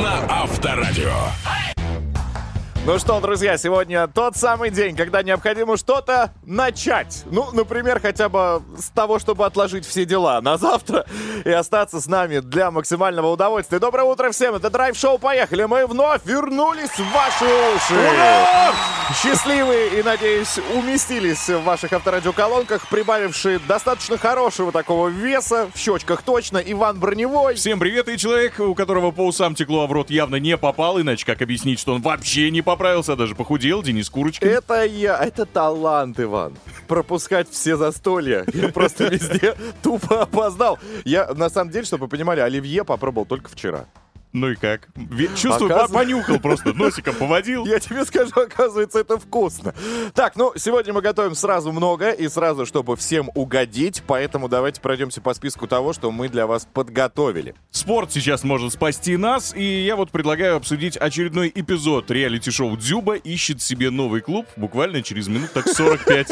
на Авторадио. Ну что, друзья, сегодня тот самый день, когда необходимо что-то начать. Ну, например, хотя бы с того, чтобы отложить все дела на завтра и остаться с нами для максимального удовольствия. Доброе утро всем, это Драйв-шоу «Поехали». Мы вновь вернулись в ваши уши. Ура! Счастливые и, надеюсь, уместились в ваших авторадиоколонках, прибавившие достаточно хорошего такого веса, в щечках точно, Иван Броневой. Всем привет, и человек, у которого по усам текло, а в рот явно не попал, иначе как объяснить, что он вообще не поправился, даже похудел, Денис Курочкин. Это я, это талант, Иван. Пропускать все застолья. Я просто везде тупо опоздал. Я, на самом деле, чтобы вы понимали, оливье попробовал только вчера. Ну и как? Чувствую, по- понюхал просто, носиком поводил. Я тебе скажу, оказывается, это вкусно. Так, ну, сегодня мы готовим сразу много и сразу, чтобы всем угодить. Поэтому давайте пройдемся по списку того, что мы для вас подготовили. Спорт сейчас может спасти нас, и я вот предлагаю обсудить очередной эпизод реалити-шоу «Дзюба ищет себе новый клуб» буквально через минут так 45.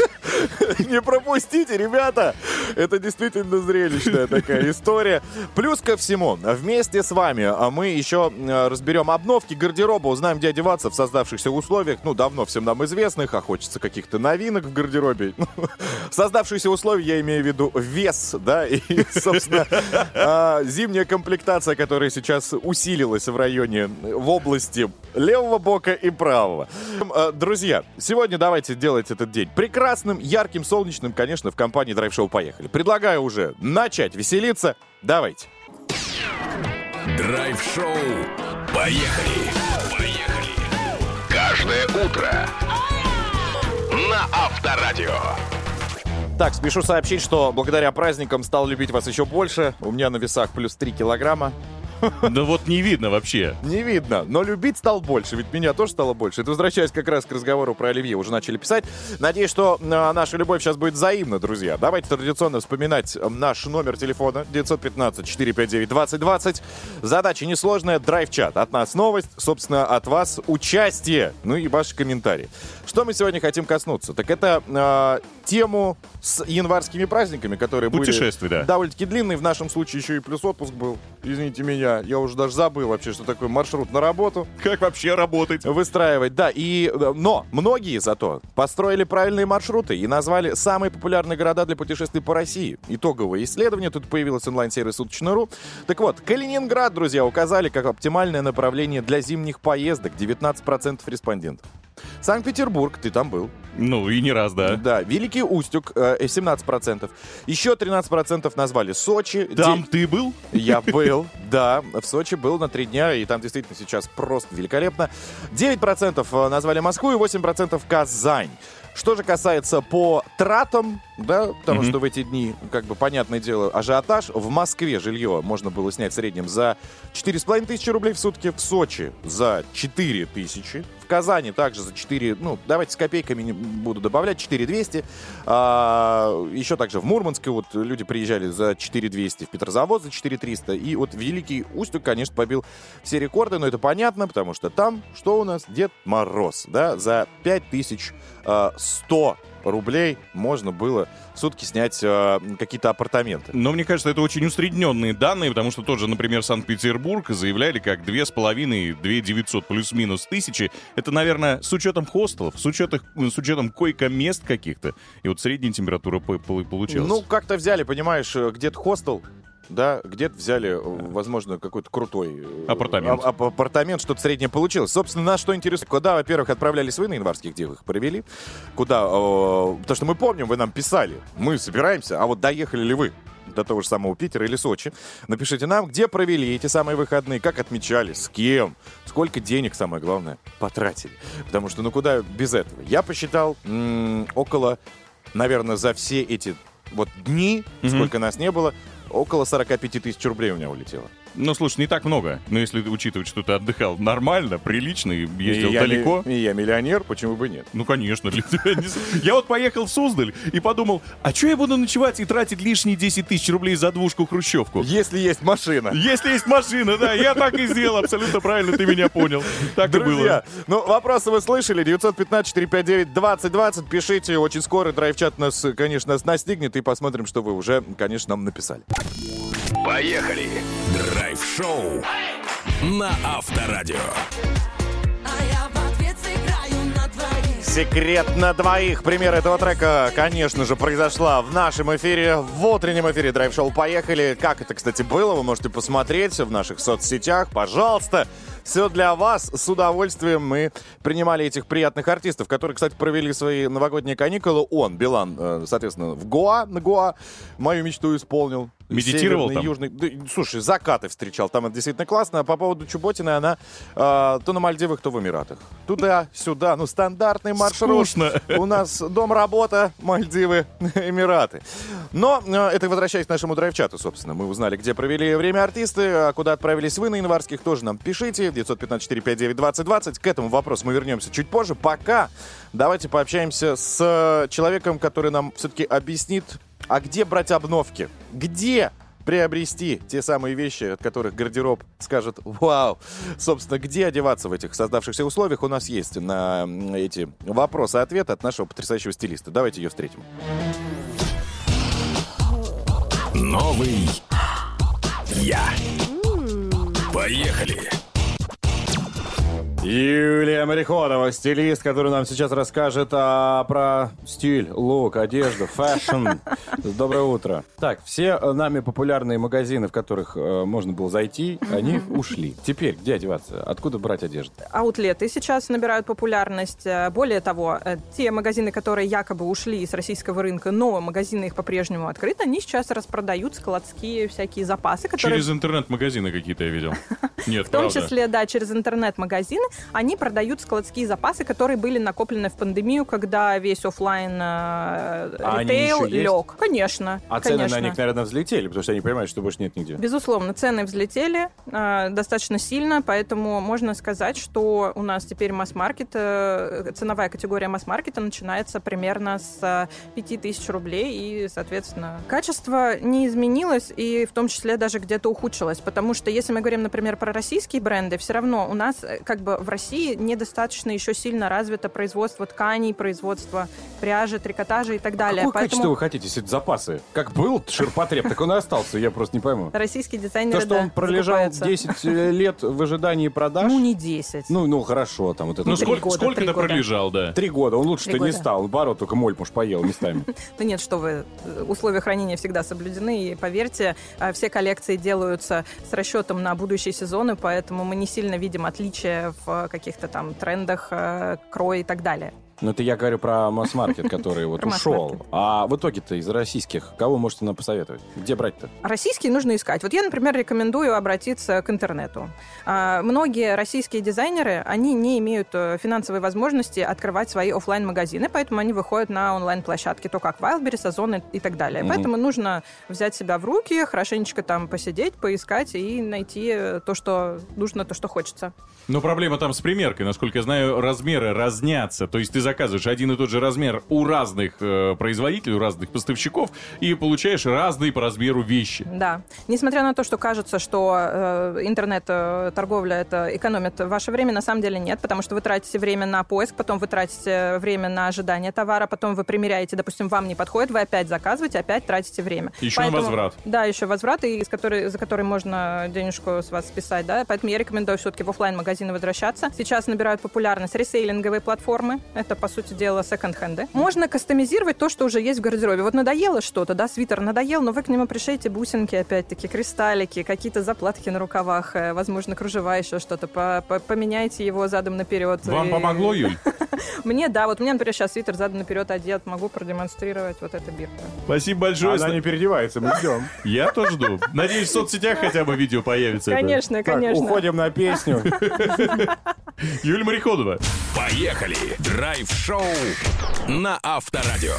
Не пропустите, ребята! Это действительно зрелищная такая история. Плюс ко всему, вместе с вами а еще э, разберем обновки гардероба, узнаем, где одеваться в создавшихся условиях, ну, давно всем нам известных, а хочется каких-то новинок в гардеробе. Создавшиеся условия, я имею в виду вес, да, и, собственно, а, зимняя комплектация, которая сейчас усилилась в районе, в области левого бока и правого. Э, Друзья, сегодня давайте делать этот день прекрасным, ярким, солнечным, конечно, в компании Drive Show «Поехали». Предлагаю уже начать веселиться. Давайте. Драйв-шоу. Поехали. Поехали. Каждое утро на Авторадио. Так, спешу сообщить, что благодаря праздникам стал любить вас еще больше. У меня на весах плюс 3 килограмма. Да вот не видно вообще. Не видно, но любить стал больше, ведь меня тоже стало больше. Это возвращаясь как раз к разговору про Оливье, уже начали писать. Надеюсь, что э, наша любовь сейчас будет взаимна, друзья. Давайте традиционно вспоминать наш номер телефона 915-459-2020. Задача несложная, драйв-чат. От нас новость, собственно, от вас участие, ну и ваши комментарии. Что мы сегодня хотим коснуться? Так это э, тему с январскими праздниками, которые были да. довольно-таки длинные. В нашем случае еще и плюс отпуск был. Извините меня, я уже даже забыл вообще, что такое маршрут на работу Как вообще работать? выстраивать. Да, и, э, но многие зато построили правильные маршруты и назвали самые популярные города для путешествий по России. Итоговое исследование, тут появилось онлайн-сервис «Суточно.ру». Так вот, Калининград, друзья, указали как оптимальное направление для зимних поездок 19% респондентов. Санкт-Петербург, ты там был. Ну и не раз, да. Да, Великий Устюг, э, 17%. Еще 13% назвали Сочи. Там ты был? Я был, да, в Сочи был на три дня, и там действительно сейчас просто великолепно. 9% назвали Москву и 8% Казань. Что же касается по тратам, да, потому Мгм. что в эти дни, как бы, понятное дело, ажиотаж. В Москве жилье можно было снять в среднем за 4,5 тысячи рублей в сутки, в Сочи за 4 тысячи, Казани также за 4, ну, давайте с копейками не буду добавлять, 4200. А, еще также в Мурманске вот люди приезжали за 4200, в Петрозавод за 4300. И вот Великий Устюг, конечно, побил все рекорды, но это понятно, потому что там, что у нас? Дед Мороз, да, за 5100 рублей можно было сутки снять э, какие-то апартаменты. Но мне кажется, это очень усредненные данные, потому что тот же, например, Санкт-Петербург заявляли как 2,5, 2,900 плюс-минус тысячи. Это, наверное, с учетом хостелов, с учетом, с учетом койко-мест каких-то. И вот средняя температура по- по- получилась. Ну, как-то взяли, понимаешь, э, где-то хостел, да, где-то взяли, возможно, какой-то крутой э, Апартамент. а- ап- апартамент, что-то среднее получилось. Собственно, нас что интересует, куда, во-первых, отправлялись вы на январских, где вы их провели? Куда? э, Потому что мы помним, вы нам писали, мы собираемся, а вот доехали ли вы? до того же самого Питера или Сочи. Напишите нам, где провели эти самые выходные, как отмечали, с кем, сколько денег, самое главное, потратили. Потому что, ну куда без этого? Я посчитал м, около, наверное, за все эти вот дни, Мгм. сколько нас не было, около 45 тысяч рублей у меня улетело. Ну, слушай, не так много. Но если учитывать, что ты отдыхал нормально, прилично и ездил и я далеко... ми- и я миллионер, почему бы нет? Ну, конечно, для тебя не... с- Я вот поехал в Суздаль и подумал, а что я буду ночевать и тратить лишние 10 тысяч рублей за двушку-хрущевку? Если есть машина. Если есть машина, да, я так и сделал, абсолютно правильно, ты меня понял. Так и было. ну, вопросы вы слышали. 915-459-2020. Пишите. Очень скоро драйв-чат нас, конечно, настигнет. И посмотрим, что вы уже, конечно, нам написали. Поехали! Драйв-шоу на Авторадио. Секрет на двоих. Пример этого трека, конечно же, произошла в нашем эфире, в утреннем эфире драйв-шоу «Поехали». Как это, кстати, было, вы можете посмотреть в наших соцсетях. Пожалуйста, все для вас. С удовольствием мы принимали этих приятных артистов, которые, кстати, провели свои новогодние каникулы. Он, Билан, э, соответственно, в Гоа, на Гоа. Мою мечту исполнил. Медитировал Северный, там? Южный. Да, слушай, закаты встречал. Там это действительно классно. А по поводу Чуботиной, она э, то на Мальдивах, то в Эмиратах. Туда, сюда. Ну, стандартный маршрут. Скучно. У нас дом, работа, Мальдивы, Эмираты. Но э, это возвращаясь к нашему драйв-чату, собственно. Мы узнали, где провели время артисты, а куда отправились вы на январских, тоже нам пишите. 915-459-2020. К этому вопросу мы вернемся чуть позже. Пока давайте пообщаемся с э, человеком, который нам все-таки объяснит, а где брать обновки? Где приобрести те самые вещи, от которых гардероб скажет «Вау!». Собственно, где одеваться в этих создавшихся условиях, у нас есть на эти вопросы ответы от нашего потрясающего стилиста. Давайте ее встретим. Новый я. Поехали. Юлия Мореходова, стилист, который нам сейчас расскажет а, про стиль, лук, одежду, fashion. Доброе утро. Так, все э, нами популярные магазины, в которых э, можно было зайти, они ушли. Теперь где одеваться? Откуда брать одежду? аутлеты сейчас набирают популярность. Э, Более того, э, те магазины, которые якобы ушли с российского рынка, но магазины их по-прежнему открыты, они сейчас распродают складские всякие запасы, которые... Через интернет-магазины какие-то я видел. Нет, В том правда. числе, да, через интернет-магазины они продают складские запасы, которые были накоплены в пандемию, когда весь офлайн э, А ритейл лег. Конечно. А цены конечно. на них, наверное, взлетели, потому что они понимают, что больше нет нигде. Безусловно, цены взлетели э, достаточно сильно, поэтому можно сказать, что у нас теперь масс-маркет, э, ценовая категория масс-маркета начинается примерно с э, 5000 рублей, и, соответственно, качество не изменилось, и в том числе даже где-то ухудшилось, потому что если мы говорим, например, про российские бренды, все равно у нас э, как бы в России недостаточно еще сильно развито производство тканей, производство пряжи, трикотажа и так далее. Какое Поэтому качество вы хотите, если это запасы? Как был ширпотреб, так он и остался, я просто не пойму. российские дизайнеры То, что он пролежал закупаются. 10 лет в ожидании продаж, Ну, не 10. ну, ну хорошо, там вот это. Ну, сколько, сколько года. пролежал, да? Три года, он лучше-то не стал. Наоборот, только моль, может, поел местами. Да нет, что вы, э, условия хранения всегда соблюдены, и поверьте, э, все коллекции делаются с расчетом на будущие сезоны, поэтому мы не сильно видим отличия в э, каких-то там трендах, э, крое и так далее. Но это я говорю про масс-маркет, который вот ушел. А в итоге-то из российских, кого можете нам посоветовать? Где брать-то? Российские нужно искать. Вот я, например, рекомендую обратиться к интернету. А, Многие российские дизайнеры, они не имеют э, финансовой возможности открывать свои оффлайн магазины поэтому они выходят на онлайн-площадки, то как Wildberries, Озон и так далее. Поэтому нужно взять себя в руки, хорошенечко там посидеть, поискать и найти э, то, что нужно, то, что хочется. Но проблема там с примеркой. Насколько я знаю, размеры разнятся. То есть ты заказываешь один и тот же размер у разных э, производителей, у разных поставщиков, и получаешь разные по размеру вещи. Да. Несмотря на то, что кажется, что э, интернет-торговля это экономит ваше время, на самом деле нет, потому что вы тратите время на поиск, потом вы тратите время на ожидание товара, потом вы примеряете, допустим, вам не подходит, вы опять заказываете, опять тратите время. Еще и возврат. Да, еще возврат, и из которой, за который можно денежку с вас списать, да, поэтому я рекомендую все-таки в офлайн магазины возвращаться. Сейчас набирают популярность ресейлинговые платформы, это, по сути дела, секонд-хенды. Можно кастомизировать то, что уже есть в гардеробе. Вот надоело что-то, да, свитер надоел, но вы к нему пришейте бусинки, опять-таки, кристаллики, какие-то заплатки на рукавах, э, возможно, кружева, еще что-то. По- по- Поменяйте его задом наперед. Вам И- помогло, Юль? Мне, да, вот меня, например, сейчас свитер задом наперед одет, могу продемонстрировать вот это бирка. Спасибо большое. Она не переодевается, мы ждем. Я тоже жду. Надеюсь, в соцсетях хотя бы видео появится. Конечно, конечно. уходим на песню. Юлия Мореходова. Поехали. Драйв-шоу на Авторадио.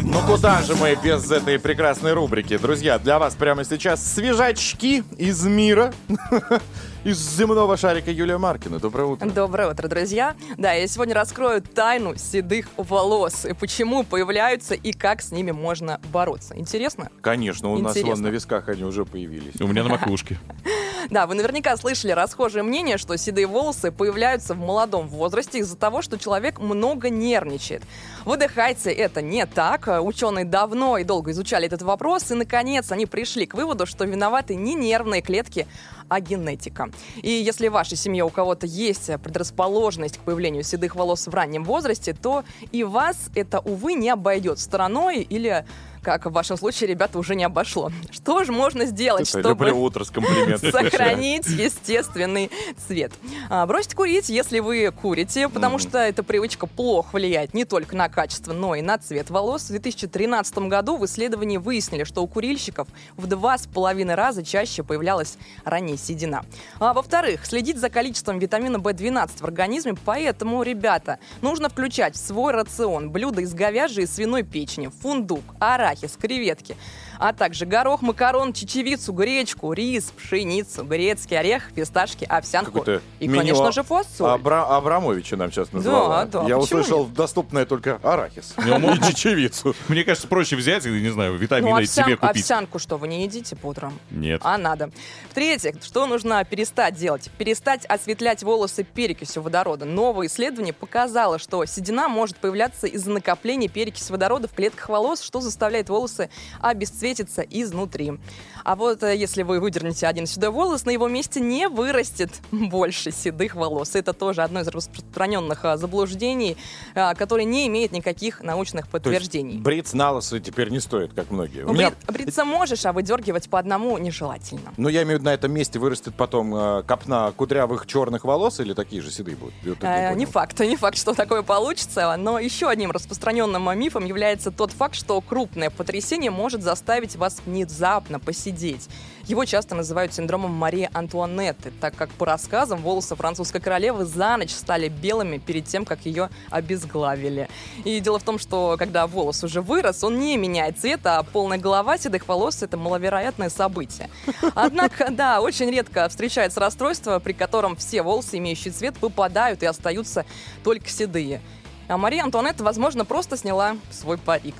Ну куда же мы без этой прекрасной рубрики? Друзья, для вас прямо сейчас свежачки из мира. из земного шарика Юлия Маркина. Доброе утро. Доброе утро, друзья. Да, я сегодня раскрою тайну седых волос. И почему появляются и как с ними можно бороться. Интересно? Конечно, у нас Интересно. вон на висках они уже появились. У меня на макушке. Да, вы наверняка слышали расхожее мнение, что седые волосы появляются в молодом возрасте из-за того, что человек много нервничает. Выдыхайте, это не так. Ученые давно и долго изучали этот вопрос, и, наконец, они пришли к выводу, что виноваты не нервные клетки, а генетика. И если в вашей семье у кого-то есть предрасположенность к появлению седых волос в раннем возрасте, то и вас это, увы, не обойдет стороной или как в вашем случае, ребята, уже не обошло. Что же можно сделать, Это чтобы Люблю утро с комплиментами. сохранить естественный цвет. А, бросьте курить, если вы курите, потому Мгм. что эта привычка плохо влияет не только на качество, но и на цвет волос. В 2013 году в исследовании выяснили, что у курильщиков в два с половиной раза чаще появлялась ранее седина. А во-вторых, следить за количеством витамина В12 в организме, поэтому, ребята, нужно включать в свой рацион блюда из говяжьей и свиной печени, фундук, арахис, креветки, а также горох, макарон, чечевицу, гречку, рис, пшеницу, грецкий орех, фисташки, овсянку и, меню конечно же, фасоль. Абра- Абрамовича нам сейчас назвала. да, Я почему услышал доступное только арахис Ну, и чечевицу. Мне кажется, проще взять, не знаю, Ну, витамины овсян- себе купить. овсянку что, вы не едите по утрам? Нет. А надо. В-третьих, что нужно перестать делать? Перестать осветлять волосы перекисью водорода. Новое исследование показало, что седина может появляться из-за накопления перекиси водорода в клетках волос, что заставляет волосы обесцветиться изнутри. А вот э, если вы выдернете один седой волос, на его месте не вырастет больше седых волос. Это тоже одно из распространенных а, заблуждений, а, которое не имеет никаких научных То есть подтверждений. бриться на лысо теперь не стоит, как многие. Ну, меня бри- бриться можешь, а выдергивать по одному нежелательно. Ну, я имею в виду, на этом месте вырастет потом э, копна кудрявых черных волос или такие же седые будут? Э, понял. не факт, не факт, что такое получится, но еще одним распространенным мифом является тот факт, что крупное потрясение может заставить вас внезапно посидеть. Его часто называют синдромом Марии Антуанетты, так как по рассказам волосы французской королевы за ночь стали белыми перед тем, как ее обезглавили. И дело в том, что когда волос уже вырос, он не меняет цвета, а полная голова седых волос — это маловероятное событие. Однако, да, очень редко встречается расстройство, при котором все волосы, имеющие цвет, выпадают и остаются только седые. А Мария Антуанетта, возможно, просто сняла свой парик.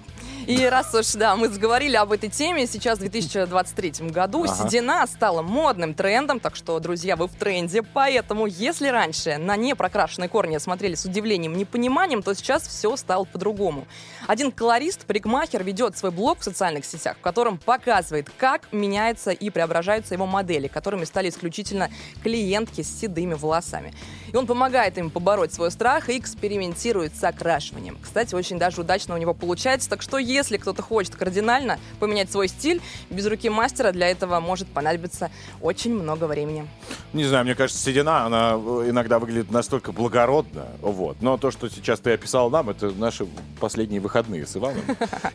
И раз уж, да, мы заговорили об этой теме, сейчас в 2023 году Ага. седина стала модным трендом, так что, друзья, вы в тренде. Поэтому, если раньше на непрокрашенные корни смотрели с удивлением, непониманием, то сейчас все стало по-другому. Один колорист, парикмахер, ведет свой блог в социальных сетях, в котором показывает, как меняются и преображаются его модели, которыми стали исключительно клиентки с седыми волосами. И он помогает им побороть свой страх и экспериментирует с окрашиванием. Кстати, очень даже удачно у него получается, так что если кто-то хочет кардинально поменять свой стиль, без руки мастера для этого может понадобиться очень много времени. Не знаю, мне кажется, седина, она э, иногда выглядит настолько благородно, вот. Но то, что сейчас ты описал нам, это наши последние выходные с Иваном.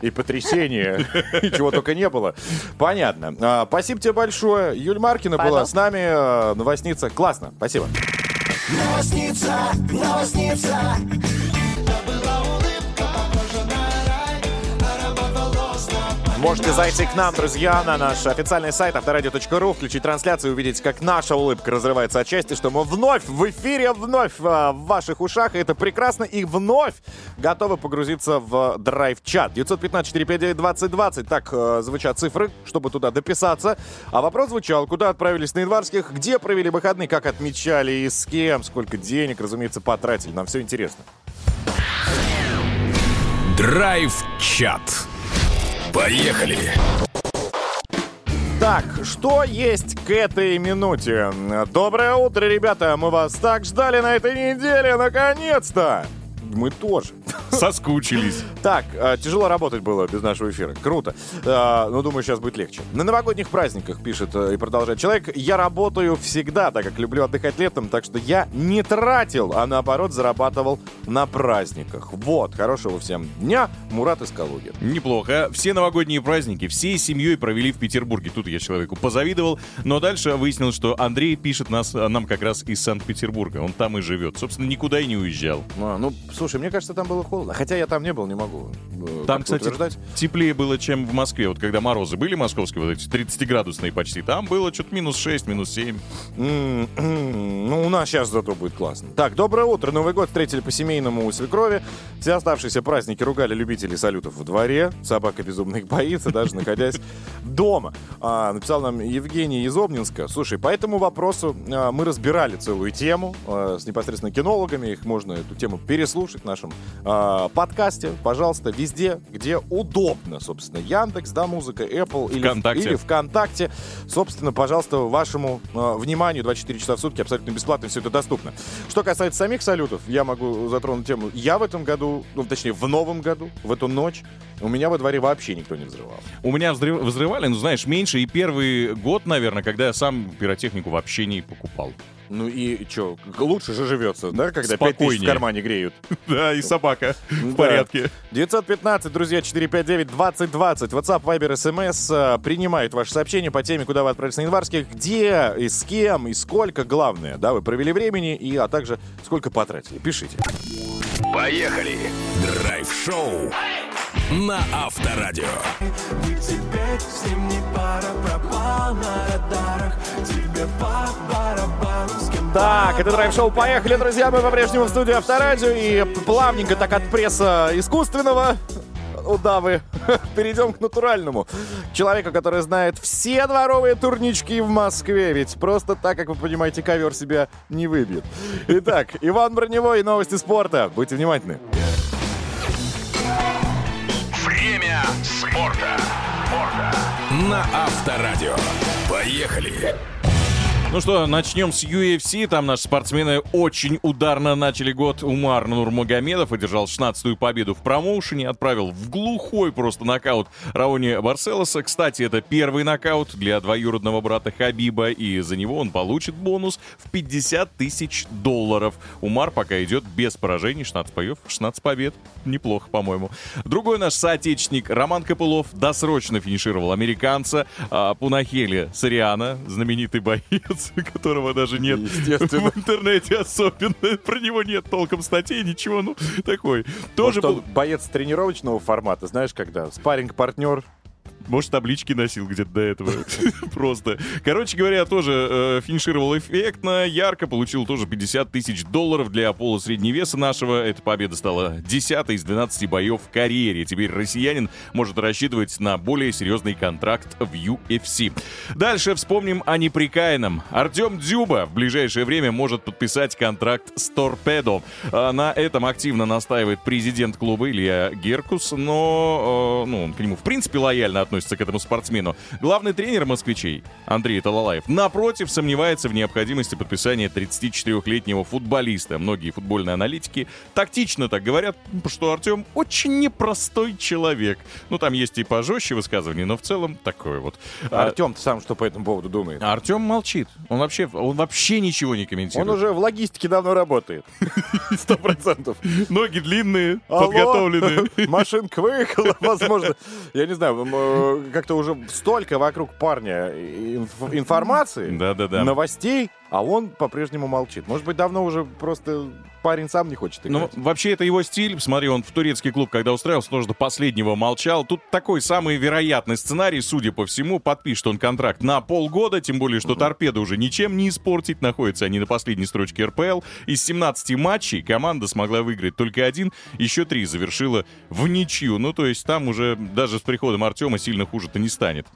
И потрясение, и чего только не было. Понятно. А, Спасибо тебе большое. Юль Маркина была с нами. э, Новостница. Классно. Спасибо. Новосница, новосница. Можете зайти к нам, друзья, на наш официальный сайт авторадио.ру, включить трансляцию и увидеть, как наша улыбка разрывается от счастья, что мы вновь в эфире, вновь а, в ваших ушах. И это прекрасно. И вновь готовы погрузиться в драйв-чат. 915-459-2020. Так э, звучат цифры, чтобы туда дописаться. А вопрос звучал, куда отправились на январских, где провели выходные, как отмечали и с кем, сколько денег, разумеется, потратили. Нам все интересно. Драйв-чат. Поехали! Так, что есть к этой минуте? Доброе утро, ребята! Мы вас так ждали на этой неделе, наконец-то! Мы тоже. Соскучились. Так, э, тяжело работать было без нашего эфира. Круто. Э, Но думаю, сейчас будет легче. На новогодних праздниках, пишет э, и продолжает человек, я работаю всегда, так как люблю отдыхать летом, так что я не тратил, а наоборот зарабатывал на праздниках. Вот, хорошего всем дня. Мурат из Калуги. Неплохо. Все новогодние праздники всей семьей провели в Петербурге. Тут я человеку позавидовал. Но дальше выяснилось, что Андрей пишет нас, а, нам как раз из Санкт-Петербурга. Он там и живет. Собственно, никуда и не уезжал. А, ну, Слушай, мне кажется, там было холодно. Хотя я там не был, не могу э, Там, кстати, утверждать. теплее было, чем в Москве. Вот когда морозы были московские, вот эти 30-градусные почти, там было что-то минус 6, минус 7. М, м, Ну, у нас сейчас зато будет классно. Так, доброе утро. Новый год встретили по-семейному у свекрови. Все оставшиеся праздники ругали любителей салютов во дворе. Собака безумно их боится, даже находясь дома. А, написал нам Евгений из Обнинска. Слушай, по этому вопросу а, мы разбирали целую тему а, с непосредственно кинологами. Их можно, эту тему, переслушать в нашем а, подкасте. Пожалуйста, везде, где удобно, собственно. Яндекс, да, музыка, Apple или ВКонтакте. или ВКонтакте. Собственно, пожалуйста, вашему э, вниманию 24 часа в сутки абсолютно бесплатно все это доступно. Что касается самих салютов, я могу затронуть тему. Я в этом году, ну, точнее, в новом году, в эту ночь, у меня во дворе вообще никто не взрывал. У меня взрыв- взрывали, ну, знаешь, меньше. И первый год, наверное, когда я сам пиротехнику вообще не покупал. Ну и что, лучше же живется, да, когда 5 тысяч в кармане греют. Да, и собака в порядке. 915, друзья, 459-2020. WhatsApp, Viber, SMS принимают ваши сообщения по теме, куда вы отправились на январских, где, и с кем, и сколько, главное, да, вы провели времени, и, а также сколько потратили. Пишите. Поехали! Драйв-шоу на Авторадио. И теперь ним не пара пропал на радарах Тебе по барабану с кем Так, это драйв-шоу «Поехали, друзья!» Мы по-прежнему в студии Авторадио и плавненько так от пресса искусственного удавы перейдем к натуральному. Человека, который знает все дворовые турнички в Москве, ведь просто так, как вы понимаете, ковер себя не выбьет. Итак, Иван Броневой и новости спорта. Будьте внимательны. Спорта. На Авторадио. Поехали! Ну что, начнем с UFC. Там наши спортсмены очень ударно начали год. Умар Нурмагомедов одержал 16-ю победу в промоушене, отправил в глухой просто нокаут Рауни Барселоса. Кстати, это первый нокаут для двоюродного брата Хабиба, и за него он получит бонус в 50 тысяч долларов. Умар пока идет без поражений, 16 боев, 16 побед. Неплохо, по-моему. Другой наш соотечественник Роман Копылов досрочно финишировал американца а, Пунахели Сариана, знаменитый боец, которого даже нет Естественно. в интернете особенно. Про него нет толком статей, ничего, ну, такой. Тоже Может, был... боец тренировочного формата, знаешь, когда спарринг-партнер Может, таблички носил где-то до этого. Просто. Короче говоря, тоже э, финишировал эффектно, ярко, получил тоже 50 тысяч долларов для пола средневеса нашего. Эта победа стала 10 из 12 боев в карьере. Теперь россиянин может рассчитывать на более серьезный контракт в UFC. Дальше вспомним о неприкаянном. Артем Дзюба в ближайшее время может подписать контракт с Торпедо. А На этом активно настаивает президент клуба Илья Геркус, но э, ну, он к нему в принципе лояльно относится к этому спортсмену. Главный тренер москвичей Андрей Талалаев, напротив, сомневается в необходимости подписания 34-летнего футболиста. Многие футбольные аналитики тактично так говорят, что Артем очень непростой человек. Ну, там есть и пожестче высказывания, но в целом такое вот. А, Артем сам что по этому поводу думает? а Артем молчит. Он вообще, он вообще ничего не комментирует. Он уже в логистике давно работает. Сто процентов. Ноги длинные, подготовленные. Машинка выехала, возможно. Я не знаю, как-то уже столько вокруг парня инф- информации, Да-да-да. новостей, а он по-прежнему молчит. Может быть, давно уже просто парень сам не хочет Ну, играть. вообще, это его стиль. Смотри, он в турецкий клуб, когда устраивался, тоже до последнего молчал. Тут такой самый вероятный сценарий, судя по всему, подпишет он контракт на полгода, тем более, что торпеда уже ничем не испортить. Находятся они на последней строчке РПЛ. Из 17 матчей команда смогла выиграть только один, еще три завершила в ничью. Ну, то есть там уже даже с приходом Артема сильно хуже-то не станет.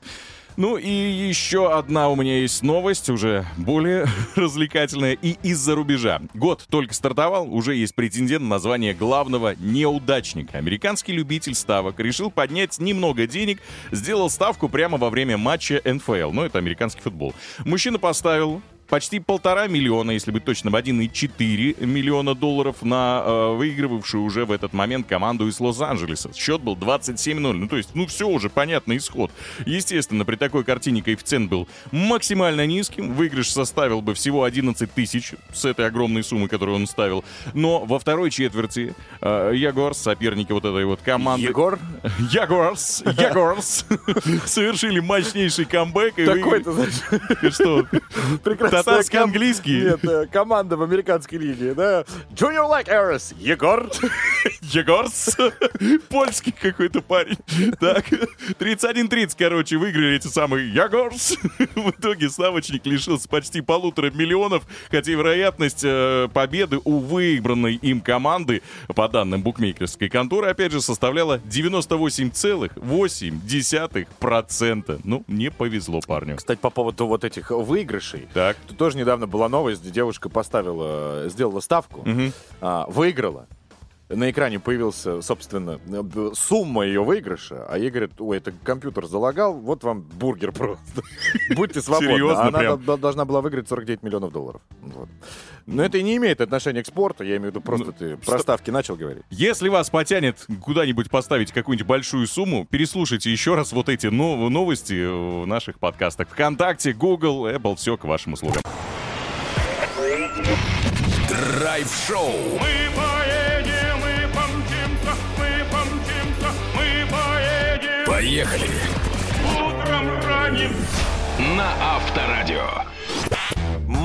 Ну и еще одна у меня есть новость, уже более развлекательная и из-за рубежа. Год только стартовал, уже есть претендент на название главного неудачника. Американский любитель ставок решил поднять немного денег, сделал ставку прямо во время матча НФЛ, ну это американский футбол. Мужчина поставил почти полтора миллиона, если быть точным, 1,4 миллиона долларов на э, выигрывавшую уже в этот момент команду из Лос-Анджелеса. Счет был 27-0. Ну, то есть, ну, все уже понятный исход. Естественно, при такой картине коэффициент был максимально низким. Выигрыш составил бы всего 11 тысяч с этой огромной суммы, которую он ставил. Но во второй четверти э, Ягуарс, соперники вот этой вот команды... Егор? Ягуарс, Ягуарс совершили мощнейший камбэк. и Такой-то, Что? прекрасно. Татарский, английский. Нет, э, команда в американской лиге, да. Junior Like Eris, Егор. Егорс. Польский какой-то парень. Так, 31-30, короче, выиграли эти самые Ягорс. В итоге ставочник лишился почти полутора миллионов, хотя вероятность э, победы у выбранной им команды, по данным букмекерской конторы, опять же, составляла 98,8%. Ну, не повезло парню. Кстати, по поводу вот этих выигрышей. Так. Тут тоже недавно была новость, где девушка поставила, сделала ставку, а, выиграла. На экране появился, собственно, сумма ее выигрыша, а ей говорят, ой, это компьютер залагал, вот вам бургер просто. Будьте свободны. Серьезно Она прям? до- должна была выиграть 49 миллионов долларов. Вот. Но это и не имеет отношения к спорту, я имею в виду, просто ты про ставки начал говорить. Если вас потянет куда-нибудь поставить какую-нибудь большую сумму, переслушайте еще раз вот эти нов- новости в наших подкастах. ВКонтакте, Google, Apple, все к вашим услугам. Драйв-шоу. Мы поедем, мы помчимся, мы помчимся, мы поедем. Поехали. Утром ранним На Авторадио.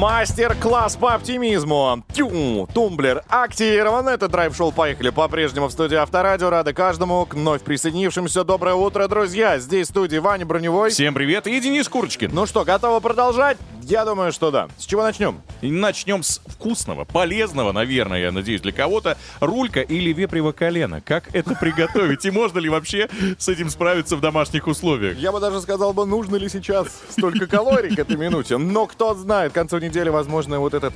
Мастер-класс по оптимизму. Тю, тумблер активирован. Это драйв-шоу «Поехали» по-прежнему в студии Авторадио. Рада каждому к вновь присоединившимся. Доброе утро, друзья. Здесь в студии Ваня Броневой. Всем привет, и Денис Курочкин. Ну что, готовы продолжать? Я думаю, что да. С чего начнем? Начнем с вкусного, полезного, наверное, я надеюсь, для кого-то. Рулька или вепрево колено. Как это приготовить? И можно ли вообще с этим справиться в домашних условиях? Я бы даже сказал бы, нужно ли сейчас столько калорий к этой минуте. Но кто знает, к концу недели, возможно, вот этот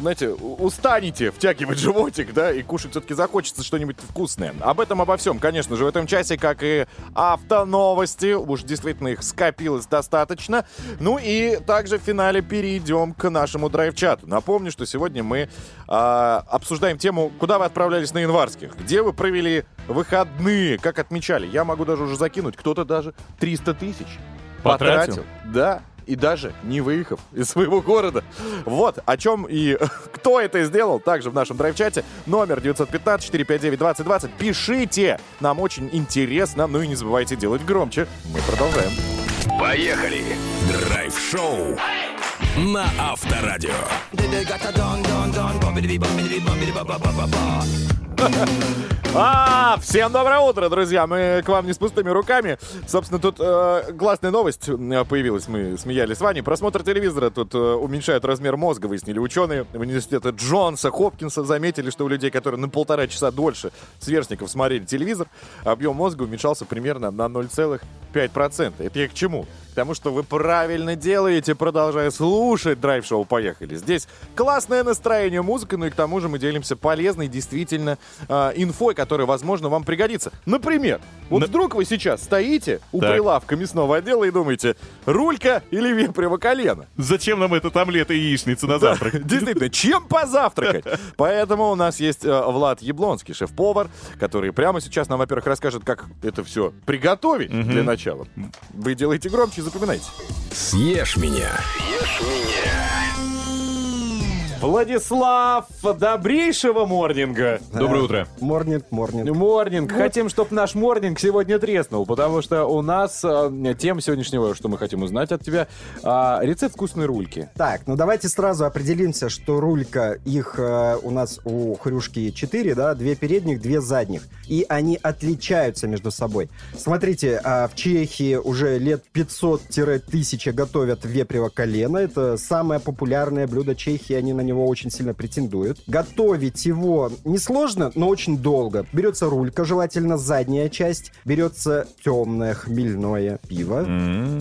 знаете, устанете втягивать животик, да, и кушать все-таки захочется что-нибудь вкусное. Об этом, обо всем, конечно же, в этом часе, как и автоновости. Уж действительно их скопилось достаточно. Ну и также в финале перейдем к нашему драйв-чату. Напомню, что сегодня мы а, обсуждаем тему, куда вы отправлялись на январских, где вы провели выходные, как отмечали. Я могу даже уже закинуть, кто-то даже 300 тысяч Потратил? Да, и даже не выехав из своего города. Вот о чем и кто это сделал, также в нашем драйв-чате. Номер 915-459-2020. Пишите, нам очень интересно. Ну и не забывайте делать громче. Мы продолжаем. Поехали. Драйв-шоу. На Авторадио. А, всем доброе утро, друзья. Мы к вам не с пустыми руками. Собственно, тут э, классная новость появилась. Мы смеялись с Ваней. Просмотр телевизора тут э, уменьшает размер мозга, выяснили ученые университета Джонса, Хопкинса. Заметили, что у людей, которые на полтора часа дольше сверстников смотрели телевизор, объем мозга уменьшался примерно на 0,5%. Это я к чему? К тому, что вы правильно делаете, продолжая слушать драйв-шоу «Поехали». Здесь классное настроение, музыка, ну и к тому же мы делимся полезной, действительно, э, инфой, которая, возможно, вам пригодится. Например, вот На- вдруг вы сейчас стоите у Так. прилавка мясного отдела и думаете, рулька или вепрево колено? Зачем нам этот омлет и яичница на завтрак? Действительно, чем позавтракать? Поэтому у нас есть э, Влад Яблонский, шеф-повар, который прямо сейчас нам, во-первых, расскажет, как это все приготовить для начала. Вы делаете громче запоминайте. Съешь меня. Владислав, добрейшего морнинга. Доброе утро. Морнинг, морнинг. Морнинг. Хотим, чтобы наш морнинг сегодня треснул, потому что у нас э, тема сегодняшнего, что мы хотим узнать от тебя, а, рецепт вкусной рульки. Так, ну давайте сразу определимся, что рулька, их э, у нас у хрюшки 4, да, две передних, две задних. И они отличаются между собой. Смотрите, а, в Чехии уже лет 500-1000 готовят вепрево колено. Это самое популярное блюдо Чехии, они на него очень сильно претендуют. Готовить его несложно, но очень долго. Берется рулька, желательно задняя часть. Берется темное хмельное пиво.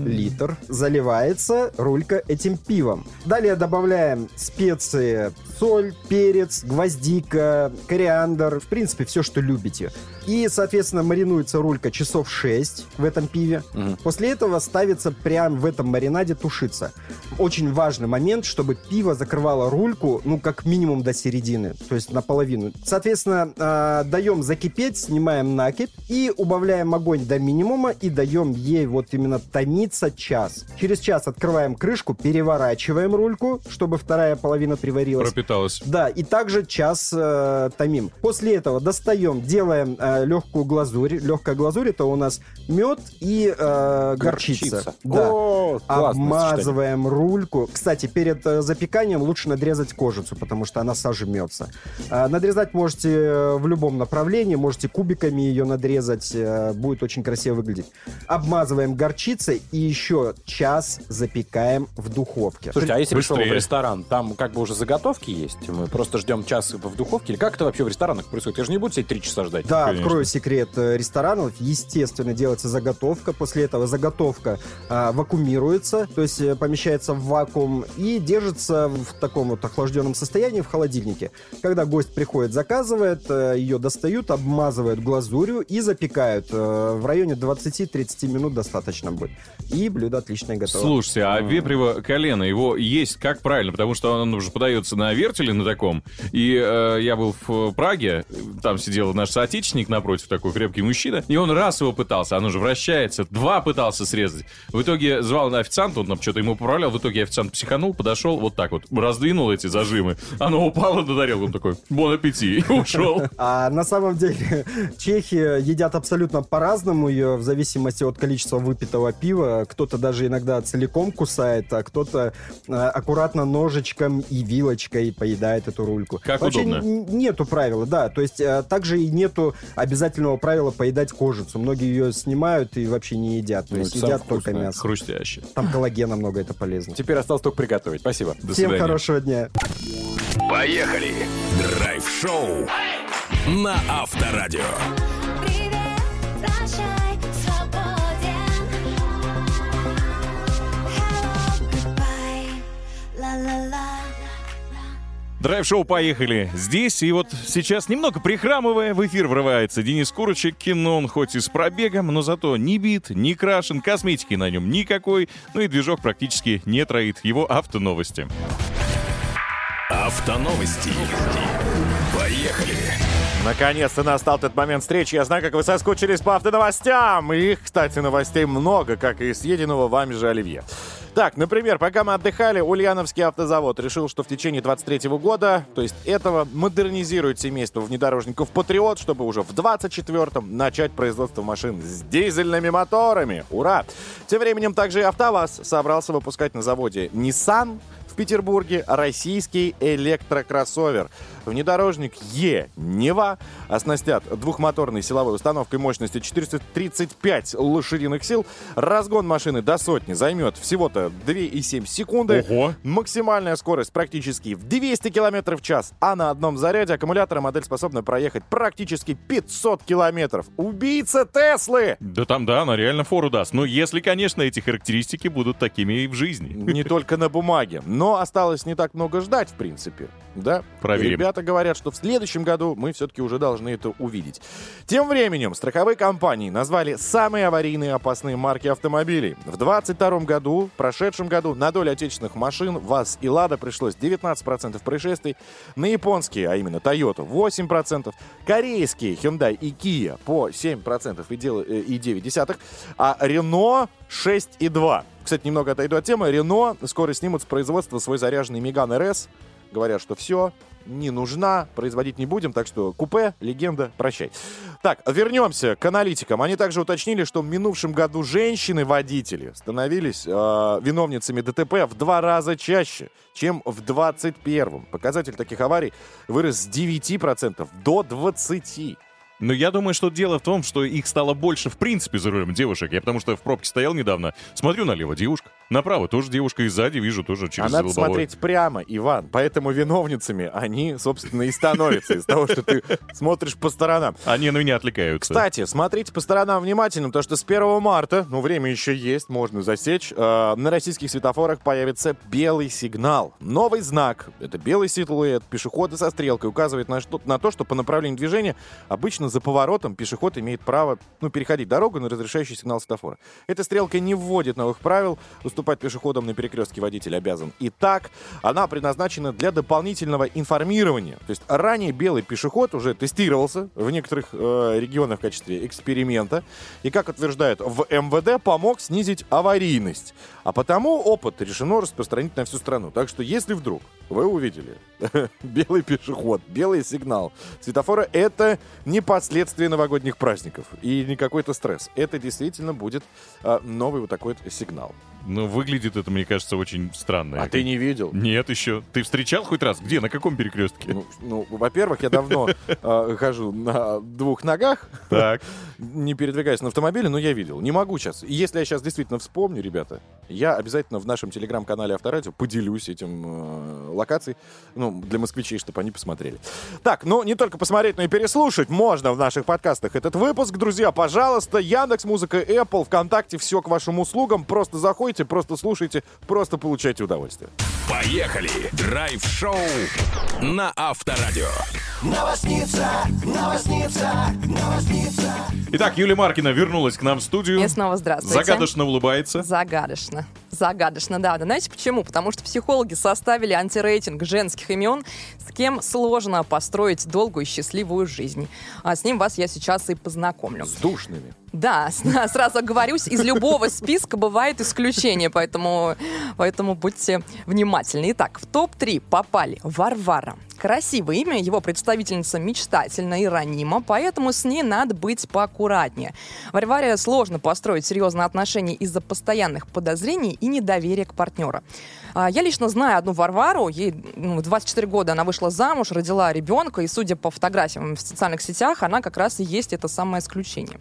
литр, заливается рулька этим пивом. Далее добавляем специи, соль, перец, гвоздика, кориандр, в принципе, все, что любите. И, соответственно, маринуется рулька часов 6 в этом пиве. После этого ставится прямо в этом маринаде тушиться. Очень важный момент, чтобы пиво закрывало рульку рульку, ну, как минимум до середины, то есть наполовину. Соответственно, э, даем закипеть, снимаем накипь и убавляем огонь до минимума и даем ей вот именно томиться час. Через час открываем крышку, переворачиваем рульку, чтобы вторая половина приварилась. Пропиталась. Да, и также час э, томим. После этого достаем, делаем э, легкую глазурь. Легкая глазурь это у нас мед и э, горчица. Горчица. Да. О, Обмазываем рульку. Кстати, перед э, запеканием лучше надрезать кожицу, потому что она сожмется. А, надрезать можете э, в любом направлении, можете кубиками ее надрезать, э, будет очень красиво выглядеть. Обмазываем горчицей и еще час запекаем в духовке. Слушайте, а если пришел в Быстрее. ресторан, там как бы уже заготовки есть? Мы просто ждем час в духовке? Или как это вообще в ресторанах происходит? Я же не буду сидеть три часа ждать. Да, Конечно. Открою секрет э, ресторанов. Естественно, делается заготовка. После этого заготовка а, вакуумируется, то есть э, помещается в вакуум и держится в таком вот охлажденном состоянии в холодильнике. Когда гость приходит, заказывает, э, ее достают, обмазывают глазурью и запекают. В районе 20-30 минут достаточно будет. И блюдо отлично готово. Слушайте, а вепрево колено, его есть как правильно? Потому что он уже подается на вертеле на таком. И э, я был в Праге, там сидел наш соотечественник напротив, такой крепкий мужчина, и он раз его пытался, оно же вращается, два пытался срезать. В итоге звал на официанта, он там что-то ему поправлял, в итоге официант психанул, подошел, вот так вот, раздвинул эти зажимы, оно упало на тарелку, он такой, бон аппетит, и ушел. А на самом деле чехи едят абсолютно по-разному ее в зависимости от количества выпитого пива. Кто-то даже иногда целиком кусает, а кто-то э, аккуратно ножичком и вилочкой поедает эту рульку. Как Вообще удобно. нету правила, да. То есть э, также и нету обязательного правила поедать кожицу. Многие ее снимают и вообще не едят. То Ну, есть едят только мясо. Хрустяще. Там коллагена много, это полезно. Теперь осталось только приготовить. Спасибо. До Всем свидания. хорошего дня. Поехали! Драйв-шоу на Авторадио. Привет, прощай. Hello, goodbye, ла-ла-ла. Драйв-шоу «Поехали» здесь, и вот сейчас, немного прихрамывая, в эфир врывается Денис Курочек, кино он хоть и с пробегом, но зато не бит, не крашен, косметики на нем никакой, ну и движок практически не троит. Его автоновости. Автоновости. Поехали! Наконец-то настал тот момент встречи. Я знаю, как вы соскучились по автоновостям. И их, кстати, новостей много, как и съеденного вами же оливье. Так, например, пока мы отдыхали, Ульяновский автозавод решил, что в течение 23 года, то есть этого, модернизирует семейство внедорожников «Патриот», чтобы уже в 24-м начать производство машин с дизельными моторами. Ура! Тем временем также и «АвтоВАЗ» собрался выпускать на заводе Nissan Петербурге российский электрокроссовер. Внедорожник Е Нева оснастят двухмоторной силовой установкой мощностью 435 лошадиных сил. Разгон машины до сотни займет всего-то 2,7 секунды. Ого! Максимальная скорость практически в 200 км в час, а на одном заряде аккумулятора модель способна проехать практически 500 километров. Убийца Теслы! Да там, да, она реально фору даст. Но если, конечно, эти характеристики будут такими и в жизни. Не только на бумаге. Но осталось не так много ждать, в принципе. Да? Проверим. Ребята говорят, что в следующем году мы все-таки уже должны это увидеть. Тем временем страховые компании назвали самые аварийные опасные марки автомобилей. В 2022 году, в прошедшем году, на долю отечественных машин ВАЗ и Лада пришлось 19% происшествий, на японские, а именно Toyota, 8%, корейские Hyundai и Kia по 7% и, дел- э, и 9%, а Renault 6,2%. Кстати, немного отойду от темы. Рено скоро снимут с производства свой заряженный Меган РС. Говорят, что все, не нужна, производить не будем, так что купе, легенда, прощай. Так, вернемся к аналитикам. Они также уточнили, что в минувшем году женщины-водители становились э, виновницами ДТП в два раза чаще, чем в 21-м. Показатель таких аварий вырос с 9% до 20%. Но я думаю, что дело в том, что их стало больше в принципе за рулем девушек. Я потому что в пробке стоял недавно, смотрю налево девушка, направо тоже девушка, и сзади вижу тоже через А надо лобовое. смотреть прямо, Иван. Поэтому виновницами они, собственно, и становятся из того, что ты смотришь по сторонам. Они на меня отвлекаются. Кстати, смотрите по сторонам внимательно, потому что с 1 марта, ну, время еще есть, можно засечь, э, на российских светофорах появится белый сигнал. Новый знак. Это белый силуэт пешехода со стрелкой указывает на, что, на то, что по направлению движения обычно за поворотом пешеход имеет право ну, переходить дорогу на разрешающий сигнал светофора. Эта стрелка не вводит новых правил, уступать пешеходам на перекрестке водитель обязан и так. Она предназначена для дополнительного информирования. То есть ранее белый пешеход уже тестировался в некоторых э, регионах в качестве эксперимента. И, как утверждают в МВД, помог снизить аварийность. А потому опыт решено распространить на всю страну. Так что, если вдруг вы увидели белый пешеход, белый сигнал светофора, это не последствия новогодних праздников и не какой-то стресс. Это действительно будет э, новый вот такой сигнал. Но выглядит это, мне кажется, очень странно. А ты не видел? Нет еще. Ты встречал хоть раз? Где? На каком перекрестке? Ну, ну, во-первых, я давно э, хожу на двух ногах, Так. не передвигаясь на автомобиле, но я видел. Не могу сейчас. И если я сейчас действительно вспомню, ребята, я обязательно в нашем телеграм-канале Авторадио поделюсь этим э, локацией, ну, для москвичей, чтобы они посмотрели. Так, ну, не только посмотреть, но и переслушать можно в наших подкастах этот выпуск. Друзья, пожалуйста, Яндекс Музыка, Apple, ВКонтакте, все к вашим услугам. Просто заходите, просто слушайте, просто получайте удовольствие. Поехали! Драйв-шоу на Авторадио. Итак, Юлия Маркина вернулась к нам в студию. И снова здравствуйте. Загадочно улыбается. Загадочно. Загадочно, да. Да знаете почему? Потому что психологи составили антирейтинг женских имен, с кем сложно построить долгую и счастливую жизнь. А с ним вас я сейчас и познакомлю. С душными. Да, сразу оговорюсь, из любого списка бывает исключение, поэтому, поэтому будьте внимательны. Итак, в топ-3 попали Варвара. Красивое имя, его представительница мечтательна и ранима, поэтому с ней надо быть поаккуратнее. Варваре сложно построить серьезные отношения из-за постоянных подозрений и недоверия к партнеру. А, Я лично знаю одну Варвару, ей ну, 24 года она вышла замуж, родила ребенка, и судя по фотографиям в социальных сетях, она как раз и есть это самое исключение.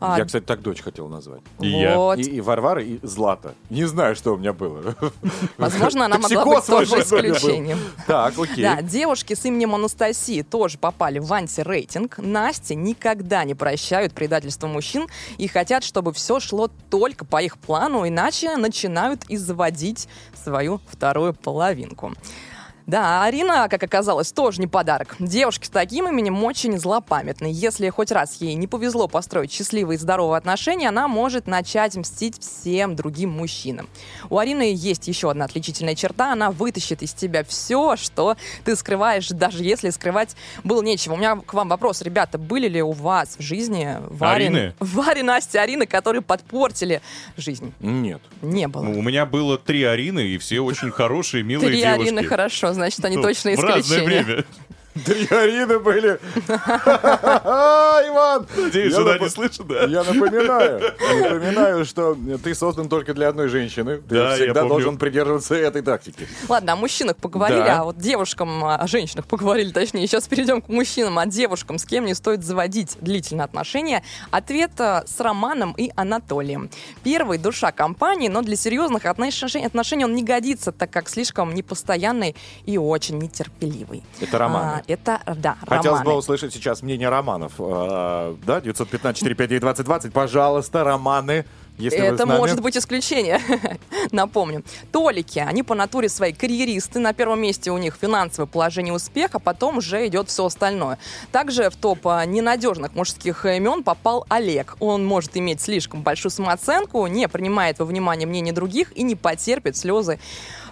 А, Я, кстати, так дочь хотел назвать. И я. вот. И, и Варвара, и Злата. Не знаю, что у меня было. Возможно, она могла быть тоже исключением. Так, окей. Да, девушки с именем Анастасии тоже попали в антирейтинг. Насте никогда не прощают предательство мужчин и хотят, чтобы все шло только по их плану, иначе начинают и заводить свою вторую половинку. Да, Арина, как оказалось, тоже не подарок. Девушки с таким именем очень злопамятны. Если хоть раз ей не повезло построить счастливые и здоровые отношения, она может начать мстить всем другим мужчинам. У Арины есть еще одна отличительная черта. Она вытащит из тебя все, что ты скрываешь, даже если скрывать было нечего. У меня к вам вопрос, ребята, были ли у вас в жизни Варин, Арины? Вари, Настя, Арины, которые подпортили жизнь? Нет. Не было. Ну, У меня было три Арины, и все очень хорошие, милые Три девушки. Арины хорошо, значит, они Ну, точно В разное исключение. время. Три Арины были. Иван! Надеюсь, я жена не слышит, да? Я напоминаю, напоминаю, что ты создан только для одной женщины. Ты Да, я всегда помню. должен придерживаться этой тактики. Ладно, о мужчинах поговорили, а вот девушкам, о женщинах поговорили, точнее. Сейчас перейдем к мужчинам, а девушкам с кем не стоит заводить длительные отношения. Ответ а, с Романом и Анатолием. Первый — душа компании, но для серьезных отношений, отношений он не годится, так как слишком непостоянный и очень нетерпеливый. Это романы. А, это, да, Хотелось бы романы. услышать сейчас мнение романов. А, Да, 915-459-2020. Пожалуйста, романы. Если Это нами. может быть исключение, напомню. Толики, они по натуре свои карьеристы. На первом месте у них финансовое положение и успех, а потом уже идет все остальное. Также в топ а, ненадежных мужских имен попал Олег. Он может иметь слишком большую самооценку, не принимает во внимание мнение других и не потерпит слезы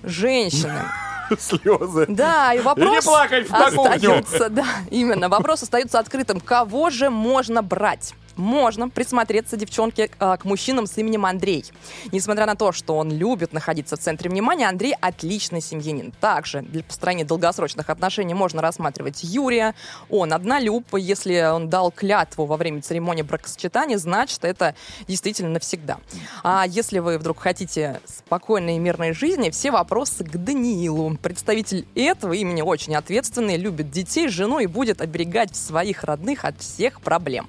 женщины. Слезы. Да, и вопрос не плакать кухню. остается, да, именно, вопрос остается открытым. Кого же можно брать? Можно присмотреться девчонке э, к мужчинам с именем Андрей. Несмотря на то, что он любит находиться в центре внимания, Андрей отличный семьянин. Также для построения долгосрочных отношений можно рассматривать Юрия. Он однолюб. Если он дал клятву во время церемонии бракосочетания, значит, это действительно навсегда. А если вы вдруг хотите спокойной и мирной жизни, все вопросы к Даниилу. Представитель этого имени очень ответственный, любит детей, жену и будет оберегать своих родных от всех проблем.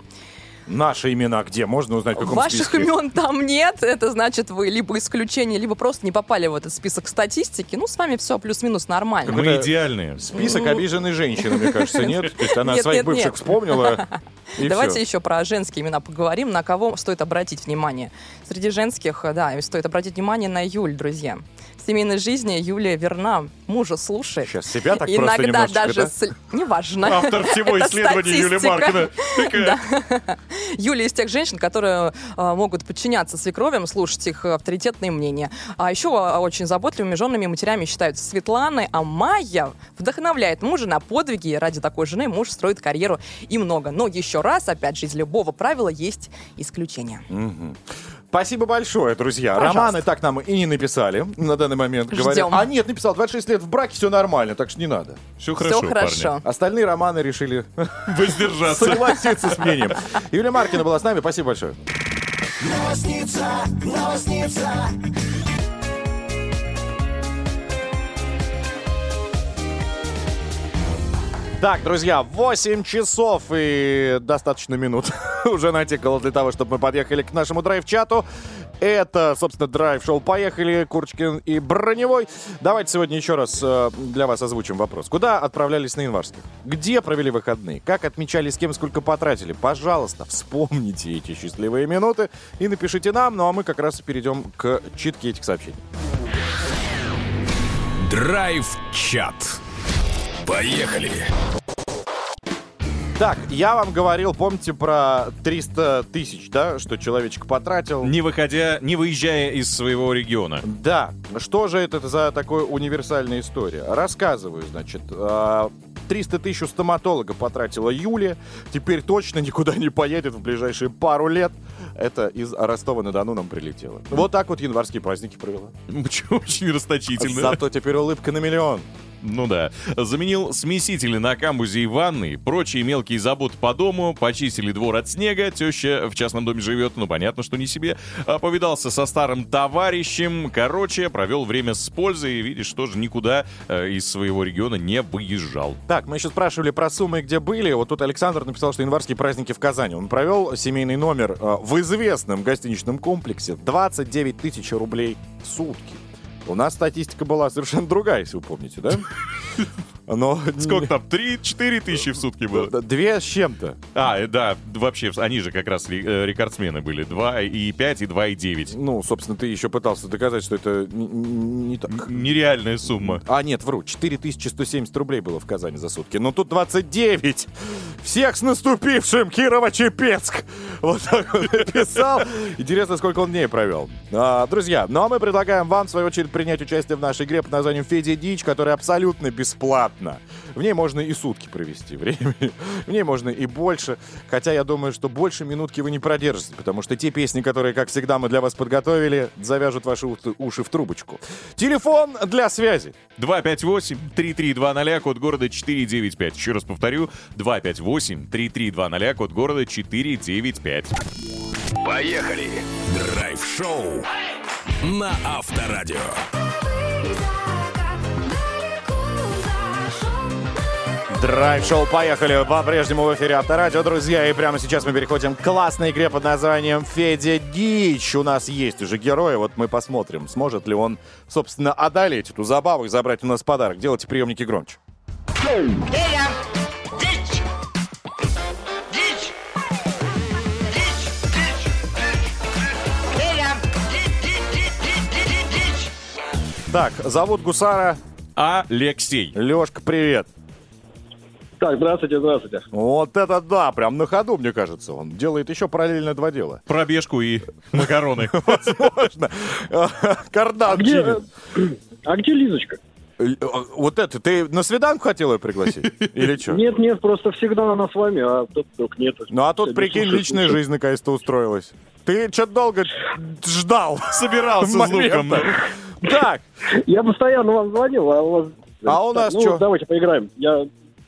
Наши имена где? Можно узнать, в каком Ваших списке? имен там нет. Это значит, вы либо исключение, либо просто не попали в этот список статистики. Ну, с вами все плюс-минус нормально. Мы идеальные. Список обиженной женщины, мне кажется, нет? То есть она Ну. Нет, своих нет, бывших нет. вспомнила, и Давайте всё. еще про женские имена поговорим, на кого стоит обратить внимание. Среди женских, да, стоит обратить внимание на Юль, друзья. Семейной жизни Юлия верна. Мужа слушает. Сейчас себя так просто Иногда немножечко, даже... да? с- Неважно. Автор всего исследования Юлия статистика. Маркина. Такая. Юлия из тех женщин, которые э, могут подчиняться свекровям, слушать их авторитетные мнения. А еще э, очень заботливыми женами и матерями считаются Светланы, а Майя вдохновляет мужа на подвиги. И ради такой жены муж строит карьеру и много. Но еще раз, опять же, из любого правила есть исключение. Мгм. Спасибо большое, друзья. Пожалуйста. Романы так нам и не написали на данный момент. Говорят. Ждем. А нет, написал, 26 лет в браке, все нормально, так что не надо. Все Все хорошо, хорошо. парни. Остальные романы решили Воздержаться. согласиться с мнением. Юлия Маркина была с нами, спасибо большое. Новосница, новосница. Так, друзья, 8 часов и достаточно минут уже натикало для того, чтобы мы подъехали к нашему драйв-чату. Это, собственно, драйв-шоу «Поехали», Курочкин и Броневой. Давайте сегодня еще раз э, для вас озвучим вопрос. Куда отправлялись на январских? Где провели выходные? Как отмечали, с кем сколько потратили? Пожалуйста, вспомните эти счастливые минуты и напишите нам, ну а мы как раз перейдем к читке этих сообщений. Драйв-чат. Поехали. Так, я вам говорил, помните про 300 тысяч, да, что человечек потратил? Не выходя, не выезжая из своего региона. Да, что же это за такая универсальная история? Рассказываю, значит. а, 300 тысяч у стоматолога потратила Юлия. Теперь точно никуда не поедет в ближайшие пару лет. Это из Ростова-на-Дону нам прилетело. Вот так вот январские праздники провела. Очень расточительно. Зато теперь улыбка на миллион. Ну да. Заменил смесители на камбузе и ванной, прочие мелкие заботы по дому, почистили двор от снега, теща в частном доме живет, ну понятно, что не себе. А, Повидался со старым товарищем, короче, провел время с пользой, и видишь, тоже никуда э, из своего региона не выезжал. Так, мы еще спрашивали про суммы, где были. Вот тут Александр написал, что январские праздники в Казани. Он провел семейный номер э, в известном гостиничном комплексе. 29 тысяч рублей в сутки. У нас статистика была совершенно другая, если вы помните, да? Но Сколько там? 3-4 тысячи в сутки было? Две с чем-то. А, э, да, вообще, они же как раз э, рекордсмены были. 2,5 и 2,9. Ну, собственно, ты еще пытался доказать, что это не, так. Нереальная сумма. А, нет, вру. 4170 рублей было в Казани за сутки. Но тут 29. Всех с наступившим, Кирово-Чепецк. Вот так он написал. Интересно, сколько он дней провел. А, друзья, ну а мы предлагаем вам, в свою очередь, принять участие в нашей игре под названием «Федя Дичь», которая абсолютно бесплатна. В ней можно и сутки провести времени. В ней можно и больше. Хотя я думаю, что больше минутки вы не продержитесь, потому что те песни, которые, как всегда, мы для вас подготовили, завяжут ваши уши- уши в трубочку. Телефон для связи. 258-3320, код города 495. Еще раз повторю, 258-3320, код города 495. Поехали. Драйв-шоу на Авторадио. Драйв-шоу «Поехали» по-прежнему в эфире Авторадио, друзья. И прямо сейчас мы переходим к классной игре под названием «Федя Дичь». У нас есть уже герой, вот мы посмотрим, сможет ли он, собственно, одолеть эту забаву и забрать у нас подарок. Делайте приемники громче. Федя! Так, зовут Гусара. Алексей. Лешка, привет. Так, здравствуйте, здравствуйте. Вот это да, прям на ходу, мне кажется. Он делает еще параллельно два дела. Пробежку и макароны. Возможно. Кардан Где, чинит. а где Лизочка? Э, Вот это, ты на свиданку хотел ее пригласить? Или что? Нет, нет, просто всегда она с вами, а тут вдруг нет. Ну а тут, прикинь, личная жизнь наконец-то устроилась. Ты что-то долго ждал. Собирался с луком. Так, Я постоянно вам звонил, а у вас... А у нас ну, чё? давайте поиграем. Я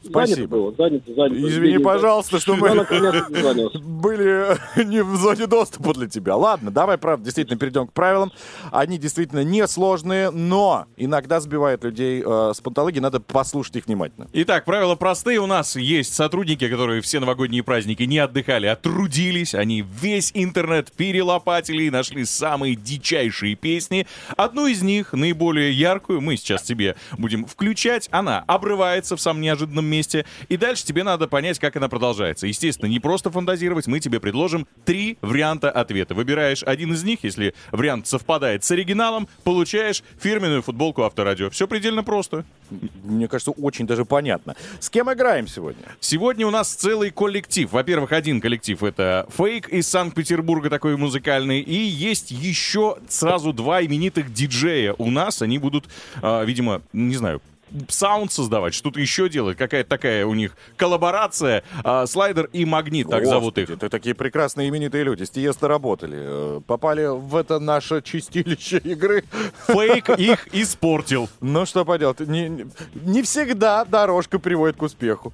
Спасибо. занят был, занят, занят. извини, пожалуйста, что мы были не в зоне доступа для тебя. Ладно, давай, правда, действительно перейдем к правилам. Они действительно несложные, но иногда сбивают людей э, с пантологии, надо послушать их внимательно. Итак, правила простые. У нас есть сотрудники, которые все новогодние праздники не отдыхали, а трудились. Они весь интернет перелопатили и нашли самые дичайшие песни. Одну из них, наиболее яркую, мы сейчас тебе будем включать. Она обрывается в самом неожиданном месте, и дальше тебе надо понять, как она продолжается. Естественно, не просто фантазировать, мы тебе предложим три варианта ответа. Выбираешь один из них, если вариант совпадает с оригиналом, получаешь фирменную футболку Авторадио. Все предельно просто. Мне кажется, очень даже понятно. С кем играем сегодня? Сегодня у нас целый коллектив. Во-первых, один коллектив — это Фейк из Санкт-Петербурга, такой музыкальный. И есть еще сразу два именитых диджея у нас. Они будут, а, видимо, не знаю, саунд создавать, что-то еще делать. Какая-то такая у них коллаборация. А, Слайдер и Магнит, так зовут их. Это такие прекрасные именитые люди. С Тиесто работали. э, Попали в это наше чистилище игры. Фейк их испортил. Ну, что поделать. Не, не- всегда дорожка приводит к успеху.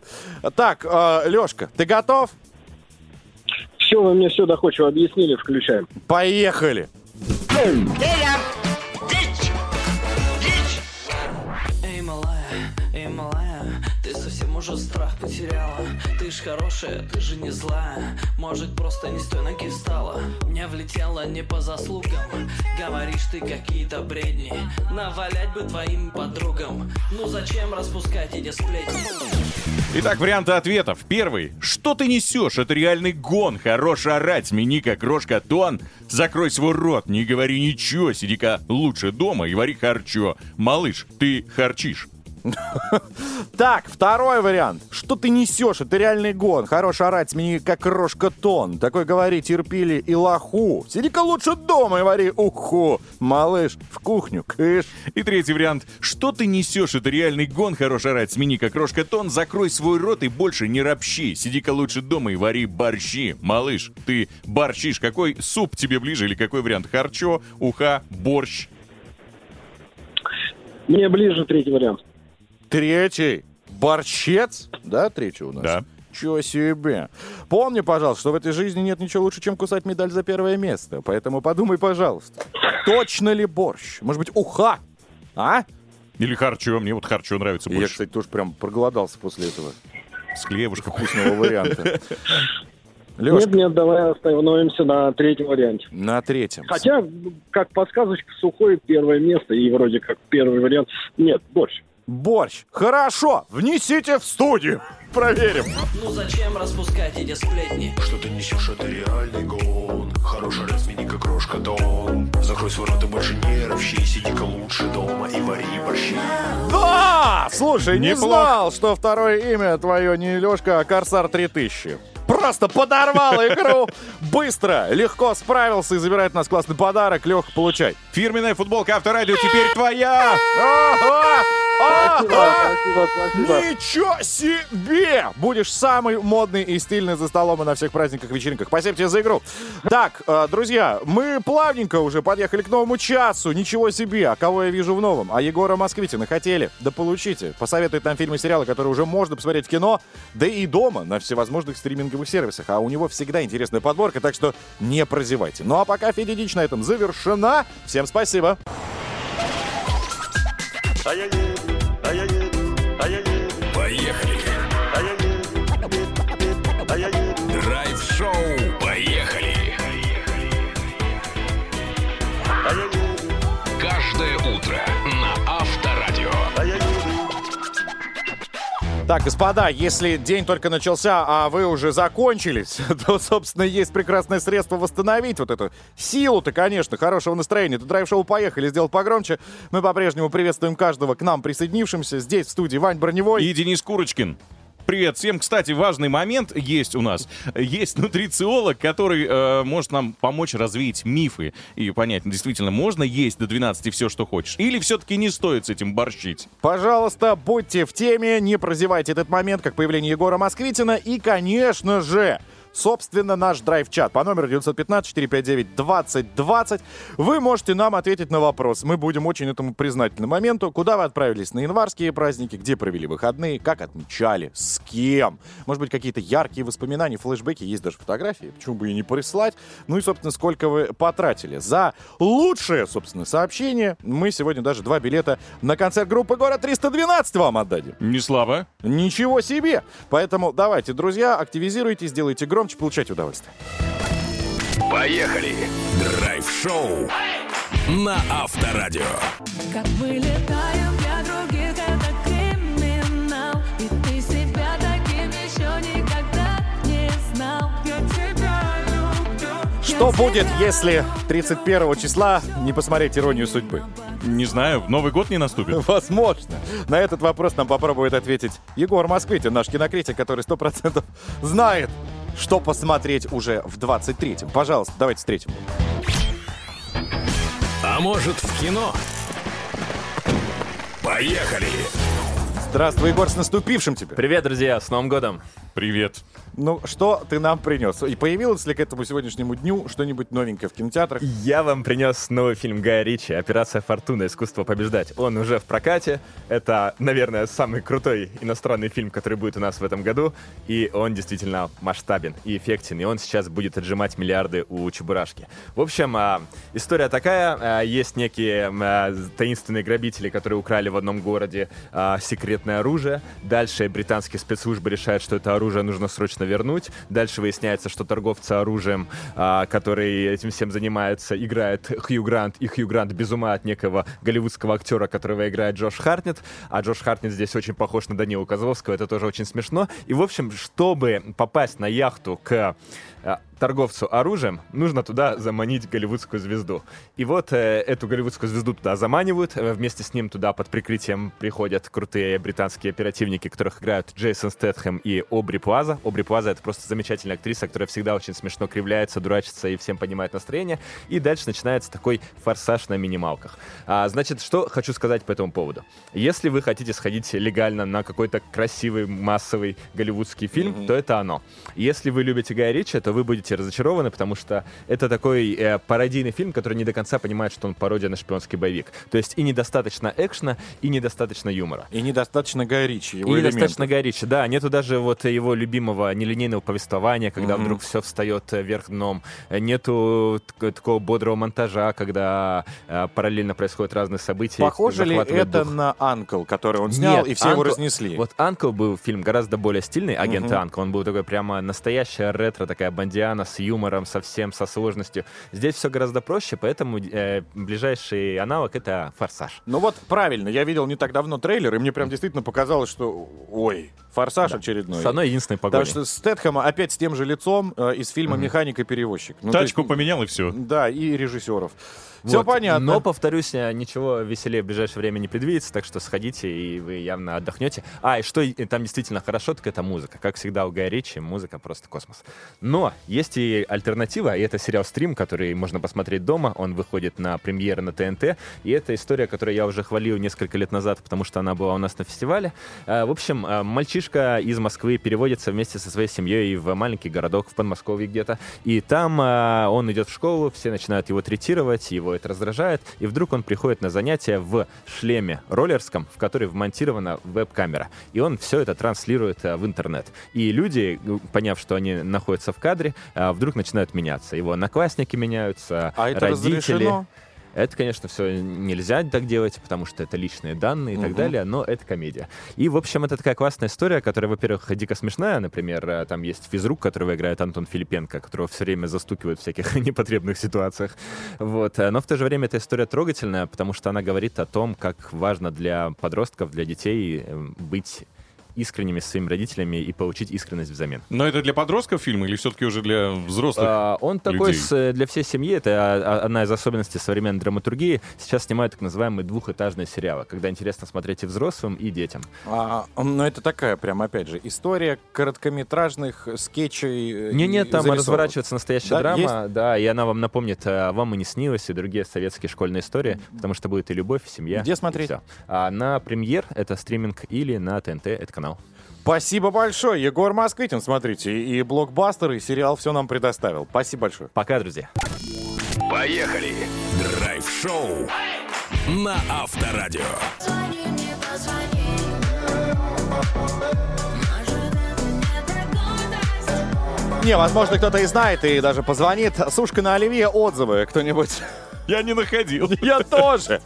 Так, Лешка, ты готов? Все, вы мне все доходчиво объяснили, включаем. Поехали. Эй, малая, ты совсем уже страх потеряла. Ты ж хорошая, ты же не злая. Может, просто не с той ноги встала. Мне влетело не по заслугам. Говоришь ты какие-то бредни. Навалять бы твоим подругам. Ну зачем распускать эти сплетни? Итак, варианты ответов. Первый. Что ты несешь? Это реальный гон. Хорош орать. Смени как крошка тон. Закрой свой рот. Не говори ничего. Сиди-ка лучше дома и вари харчо. Малыш, ты харчишь. Так, второй вариант. Что ты несешь? Это реальный гон. Хорош орать, смени как крошка тон. Такой говори, терпили и лоху. Сиди-ка лучше дома и вари уху. Малыш, в кухню, кыш. И третий вариант. Что ты несешь? Это реальный гон. Хорош орать. Смени как крошка тон. Закрой свой рот и больше не ропщи. Сиди-ка лучше дома и вари борщи. Малыш, ты борщишь. Какой суп тебе ближе или какой вариант? Харчо, уха, борщ. Мне ближе третий вариант. Третий. Борщец? Да, третий у нас? Да. Чего себе. Помни, пожалуйста, что в этой жизни нет ничего лучше, чем кусать медаль за первое место. Поэтому подумай, пожалуйста, точно ли борщ? Может быть, уха? А? Или харчо. Мне вот харчо нравится Я, больше. кстати, тоже прям проголодался после этого С хлебушком. вкусного варианта. Нет, Лешка, нет, давай остановимся на третьем варианте. на третьем. Хотя, как подсказочка, сухое первое место, и вроде как первый вариант. Нет, борщ. Борщ. Хорошо, внесите в студию. Проверим. Ну зачем распускать эти сплетни? Что ты несешь, это реальный гон Хороший размени, как крошка дом Закрой свой рот и больше не ровщи Сиди-ка лучше дома и вари борщи Да! Слушай, не Неплохо. знал, что второе имя твое не Лешка, а Корсар 3000. Просто подорвал игру. Быстро, легко справился и забирает у нас классный подарок. Лех, получай. Фирменная футболка Авторадио теперь твоя! Ага! Спасибо, спасибо. Ничего себе! Будешь самый модный и стильный за столом и на всех праздниках, вечеринках. Спасибо тебе за игру. Так, э, друзья, мы плавненько уже подъехали к новому часу. Ничего себе! А кого я вижу в новом? А Егора Москвитина хотели? Да получите. Посоветует нам фильмы и сериалы, которые уже можно посмотреть в кино, да и дома на всевозможных стриминговых сервисах. А у него всегда интересная подборка, так что не прозевайте. Ну а пока Федя Дичь на этом завершена. Всем спасибо. А Драйв-шоу. Поехали. Каждое утро на Авторадио. Так, господа, если день только начался, а вы уже закончились, то, собственно, есть прекрасное средство восстановить вот эту силу-то, конечно, хорошего настроения. Это драйв-шоу «Поехали» сделал погромче. Мы по-прежнему приветствуем каждого к нам присоединившимся. Здесь, в студии, Вань Броневой. И Денис Курочкин. Привет всем. Кстати, важный момент есть у нас. Есть нутрициолог, который э, может нам помочь развеять мифы и понять, действительно, можно есть до 12 все, что хочешь. Или все-таки не стоит с этим борщить. Пожалуйста, будьте в теме, не прозевайте этот момент, как появление Егора Москвитина. И, конечно же, собственно, наш драйв-чат по номеру 915-459-2020. Вы можете нам ответить на вопрос. Мы будем очень этому признательны моменту. Куда вы отправились на январские праздники? Где провели выходные? Как отмечали? С кем? Может быть, какие-то яркие воспоминания, флешбеки? Есть даже фотографии. Почему бы и не прислать? Ну и, собственно, сколько вы потратили. За лучшее, собственно, сообщение мы сегодня даже два билета на концерт группы «Город 312» вам отдадим. Не слабо. Ничего себе! Поэтому давайте, друзья, активизируйтесь, делайте громче, получайте удовольствие. Поехали! Драйв-шоу на Авторадио. Как мы летаем для других, это криминал. И ты себя таким еще никогда не знал. Я тебя люблю. Что будет, если 31 числа не посмотреть «Иронию судьбы»? Не знаю, в Новый год не наступит. Возможно. На этот вопрос нам попробует ответить Егор Москвитин, наш кинокритик, который 100% знает что посмотреть уже в 23-м. Пожалуйста, давайте встретим. А может в кино? Поехали! Здравствуй, Егор, с наступившим тебя. Привет, друзья, с Новым годом. Привет. Ну, что ты нам принес? И появилось ли к этому сегодняшнему дню что-нибудь новенькое в кинотеатрах? Я вам принес новый фильм Гая Ричи «Операция Фортуна. Искусство побеждать». Он уже в прокате. Это, наверное, самый крутой иностранный фильм, который будет у нас в этом году. И он действительно масштабен и эффектен. И он сейчас будет отжимать миллиарды у Чебурашки. В общем, а, история такая. А, Есть некие а, таинственные грабители, которые украли в одном городе секретное оружие. Дальше британские спецслужбы решают, что это оружие нужно срочно вернуть. Дальше выясняется, что торговцы оружием, а, который этим всем занимается, играет Хью Грант, и Хью Грант без ума от некого голливудского актера, которого играет Джош Хартнет. А Джош Хартнет здесь очень похож на Данилу Козловского, это тоже очень смешно. И, в общем, чтобы попасть на яхту к торговцу оружием, нужно туда заманить голливудскую звезду. И вот э, эту голливудскую звезду туда заманивают, э, вместе с ним туда под прикрытием приходят крутые британские оперативники, которых играют Джейсон Стэтхэм и Обри Плаза. Обри Плаза — это просто замечательная актриса, которая всегда очень смешно кривляется, дурачится и всем поднимает настроение. И дальше начинается такой форсаж на минималках. А, значит, что хочу сказать по этому поводу. Если вы хотите сходить легально на какой-то красивый, массовый голливудский фильм, то это оно. Если вы любите Гая Ричи, то вы будете разочарованы, потому что это такой э, пародийный фильм, который не до конца понимает, что он пародия на шпионский боевик. То есть и недостаточно экшена, и недостаточно юмора. И недостаточно Ричи, его и элементов. недостаточно Ричи, да. Нету даже вот его любимого нелинейного повествования, когда Мгм. вдруг все встает э, вверх дном. Нету так- такого бодрого монтажа, когда э, параллельно происходят разные события. Похоже ли это дух. на «Анкл», который он снял, Нет, и все его «Анкл» разнесли? Вот «Анкл» был фильм гораздо более стильный, «Агент Мгм. Анкл». Он был такой прямо настоящая ретро, такая бандиана с юмором, совсем со сложностью. Здесь все гораздо проще, поэтому э, ближайший аналог — это «Форсаж». Ну вот правильно, я видел не так давно трейлер, и мне прям действительно показалось, что ой, форсаж очередной. С одной единственной погоней. Потому что Стэтхэма опять с тем же лицом э, из фильма «Механик и перевозчик». Ну, Тачку есть, поменял и все. Да, и режиссеров. Все Вот. понятно. Но, повторюсь, э, ничего веселее в ближайшее время не предвидится, так что сходите, и вы явно отдохнете. А, и что там действительно хорошо, так это музыка. Как всегда у Гая Ричи, музыка просто космос. Но есть и альтернатива, и это сериал «Стрим», который можно посмотреть дома. Он выходит на премьеры на ТНТ. И это история, которую я уже хвалил несколько лет назад, потому что она была у нас на фестивале. Э, В общем, э, мальчишка из Москвы переводится вместе со своей семьей в маленький городок в Подмосковье где-то. И там он идет в школу, все начинают его третировать, его это раздражает. И вдруг он приходит на занятия в шлеме роллерском, в который вмонтирована веб-камера. И он все это транслирует э, в интернет. И люди, поняв, что они находятся в кадре, э, вдруг начинают меняться. Его одноклассники меняются, А это родители. разрешено? Это, конечно, все нельзя так делать, потому что это личные данные и так Мгм. далее, но это комедия. И, в общем, это такая классная история, которая, во-первых, дико смешная. Например, э, там есть физрук, которого играет Антон Филипенко, которого все время застукивают в всяких непотребных ситуациях. Вот. э, Но в то же время эта история трогательная, потому что она говорит о том, как важно для подростков, для детей э, быть искренними своими родителями и получить искренность взамен. Но это для подростков фильм или все-таки уже для взрослых А, Он такой людей? с, э, для всей семьи, это одна из особенностей современной драматургии. Сейчас снимают так называемые двухэтажные сериалы, когда интересно смотреть и взрослым, и детям. А, ну, это такая, прям, опять же, история короткометражных скетчей. э, Не, нет, там зарисовок. разворачивается настоящая Да, драма, есть? да, и она вам напомнит а, «Вам и не снилось» и другие советские школьные истории, потому что будет и любовь, и семья. Где и смотреть? А, на премьер это стриминг или на ТНТ это канал. Спасибо большое. Егор Москвитин, смотрите, и блокбастер, и сериал все нам предоставил. Спасибо большое. Пока, друзья. Поехали! Драйв-шоу на Авторадио. Не, возможно, кто-то и знает, и даже позвонит. Сушка на оливье, отзывы кто-нибудь? Я не находил. Я тоже.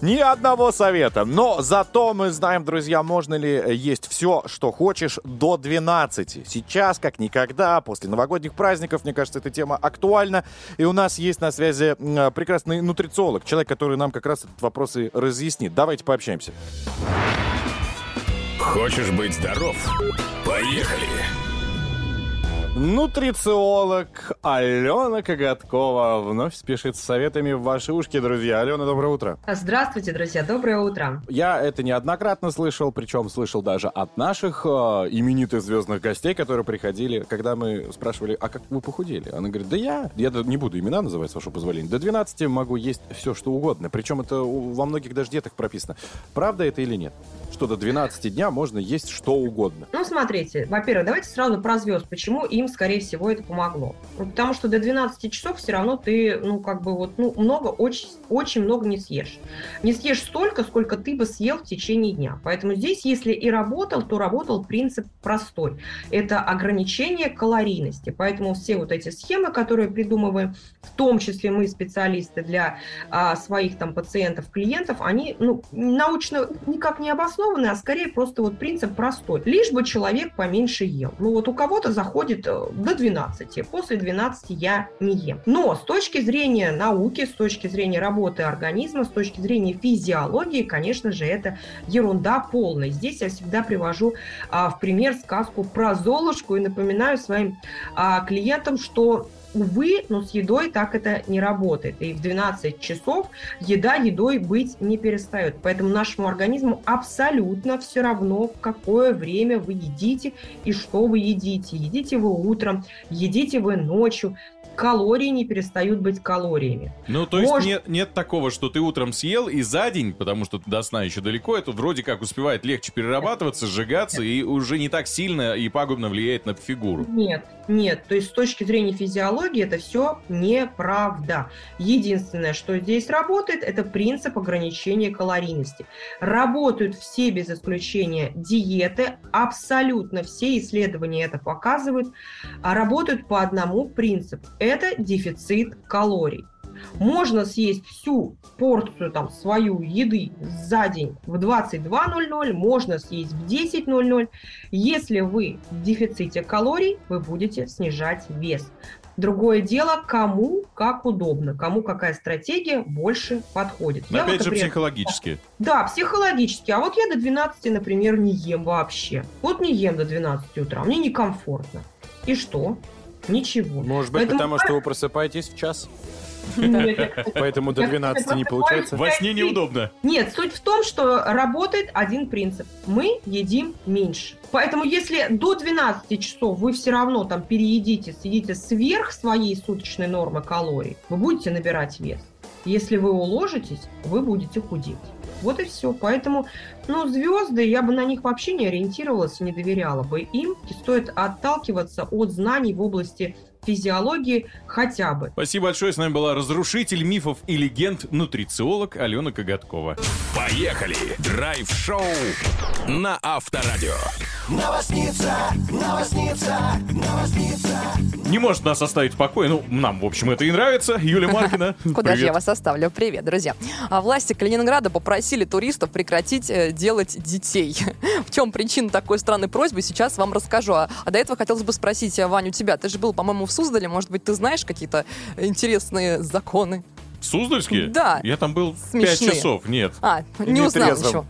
Ни одного совета. Но зато мы знаем, друзья, можно ли есть все, что хочешь, до 12. Сейчас, как никогда, после новогодних праздников, мне кажется, эта тема актуальна. И у нас есть на связи прекрасный нутрициолог, человек, который нам как раз этот вопрос и разъяснит. Давайте пообщаемся. Хочешь быть здоров? Поехали! Нутрициолог Алена Коготкова вновь спешит с советами в ваши ушки, друзья. Алена, доброе утро. Здравствуйте, друзья, доброе утро. Я это неоднократно слышал, причем слышал даже от наших э, именитых звездных гостей, которые приходили, когда мы спрашивали, а как вы похудели? Она говорит, да я, я не буду имена называть, с вашего позволения, до 12 могу есть все, что угодно. Причем это во многих даже диетах прописано. Правда это или нет? Что до 12 дня можно есть что угодно. Ну, смотрите, во-первых, давайте сразу про звезд. Почему им, скорее всего, это помогло? Ну, потому что до 12 часов все равно ты, ну, как бы вот, ну, много, очень, очень много не съешь. Не съешь столько, сколько ты бы съел в течение дня. Поэтому здесь, если и работал, то работал принцип простой. Это ограничение калорийности. Поэтому все вот эти схемы, которые придумываем, в том числе мы, специалисты, для а, своих там пациентов, клиентов, они, ну, научно никак не обоснованы, а скорее просто вот принцип простой. Лишь бы человек поменьше ел. Ну вот у кого-то заходит э, до 12, после 12 я не ем. Но с точки зрения науки, с точки зрения работы организма, с точки зрения физиологии, конечно же, это ерунда полная. Здесь я всегда привожу а, в пример сказку про Золушку и напоминаю своим а, клиентам, что Увы, но с едой так это не работает. И в 12 часов еда едой быть не перестает. Поэтому нашему организму абсолютно все равно, в какое время вы едите и что вы едите. Едите вы утром, едите вы ночью. Калории не перестают быть калориями. Ну, то есть Может- нет, нет такого, что ты утром съел и за день, потому что до сна еще далеко, это вроде как успевает легче перерабатываться, сжигаться и уже не так сильно и пагубно влияет на фигуру. Нет, нет. То есть с точки зрения физиологии это все неправда. Единственное, что здесь работает, это принцип ограничения калорийности. Работают все без исключения диеты, абсолютно все исследования это показывают, а работают по одному принципу. Это дефицит калорий. Можно съесть всю порцию там свою еды за день в 22.00, можно съесть в 10.00. Если вы в дефиците калорий, вы будете снижать вес. Другое дело, кому как удобно, кому какая стратегия больше подходит. Я Опять же, например, психологически. да, психологически. А вот я до 12, например, не ем вообще. Вот не ем до 12 утра, мне некомфортно. И что? Ничего. Может быть, Поэтому потому что вы просыпаетесь в час? Поэтому до я 12 не получается? Во сне неудобно. Нет, суть в том, что работает один принцип. Мы едим меньше. Поэтому если до 12 часов вы все равно там переедите, съедите сверх своей суточной нормы калорий, вы будете набирать вес. Если вы уложитесь, вы будете худеть. Вот и все. Поэтому, ну, звезды, я бы на них вообще не ориентировалась не доверяла бы им. И стоит отталкиваться от знаний в области физиологии хотя бы. Спасибо большое. С нами была разрушитель мифов и легенд, нутрициолог Алена Коготкова. Поехали! Драйв-шоу на Авторадио. Новосница, новосница, новосница. Не может нас оставить в покое. Ну, нам, в общем, это и нравится. Юлия Маркина. Куда же я вас оставлю? Привет, друзья. А власти Калининграда попросили туристов прекратить э, делать детей. В чем причина такой странной просьбы, сейчас вам расскажу. А, а до этого хотелось бы спросить, э, Вань, у тебя, ты же был, по-моему, в Суздале, может быть, ты знаешь какие-то интересные законы? Суздальские? Да. Я там был Смешные. 5 часов. Нет. А, не, узнал еще.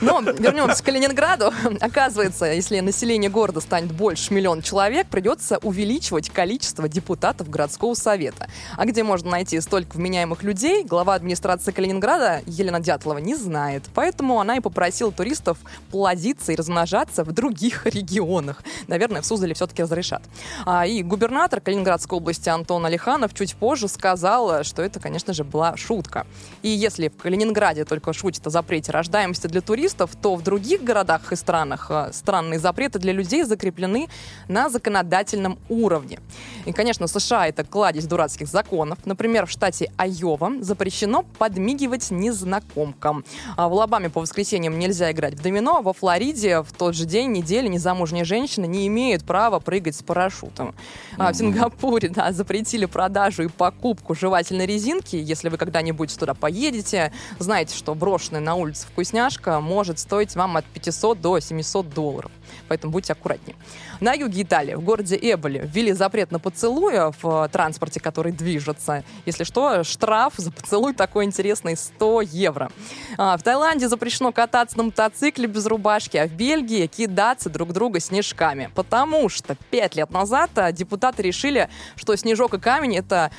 Но вернемся к Калининграду. Оказывается, если население города станет больше миллиона человек, придется увеличивать количество депутатов городского совета. А где можно найти столько вменяемых людей, глава администрации Калининграда Елена Дятлова не знает. Поэтому она и попросила туристов плодиться и размножаться в других регионах. Наверное, в Суздале все-таки разрешат. А, и губернатор Калининградской области Антон Алиханов чуть позже сказал, что это, конечно же, была шутка. И если в Калининграде только шутит о запрете рождаемости для туристов, то в других городах и странах э, странные запреты для людей закреплены на законодательном уровне. И, конечно, США это кладезь дурацких законов. Например, в штате Айова запрещено подмигивать незнакомкам. А в Алабаме по воскресеньям нельзя играть в домино. Во Флориде в тот же день недели незамужние женщины не имеют права прыгать с парашютом. А в Сингапуре да, запретили продажу и покупку жевательной резинки магазинки. Если вы когда-нибудь туда поедете, знаете, что брошенная на улице вкусняшка может стоить вам от 500 до 700 долларов. Поэтому будьте аккуратнее. На юге Италии, в городе Эболи, ввели запрет на поцелуи в э, транспорте, который движется. Если что, штраф за поцелуй такой интересный 100 евро. А, в Таиланде запрещено кататься на мотоцикле без рубашки, а в Бельгии кидаться друг друга снежками. Потому что пять лет назад а, депутаты решили, что снежок и камень — это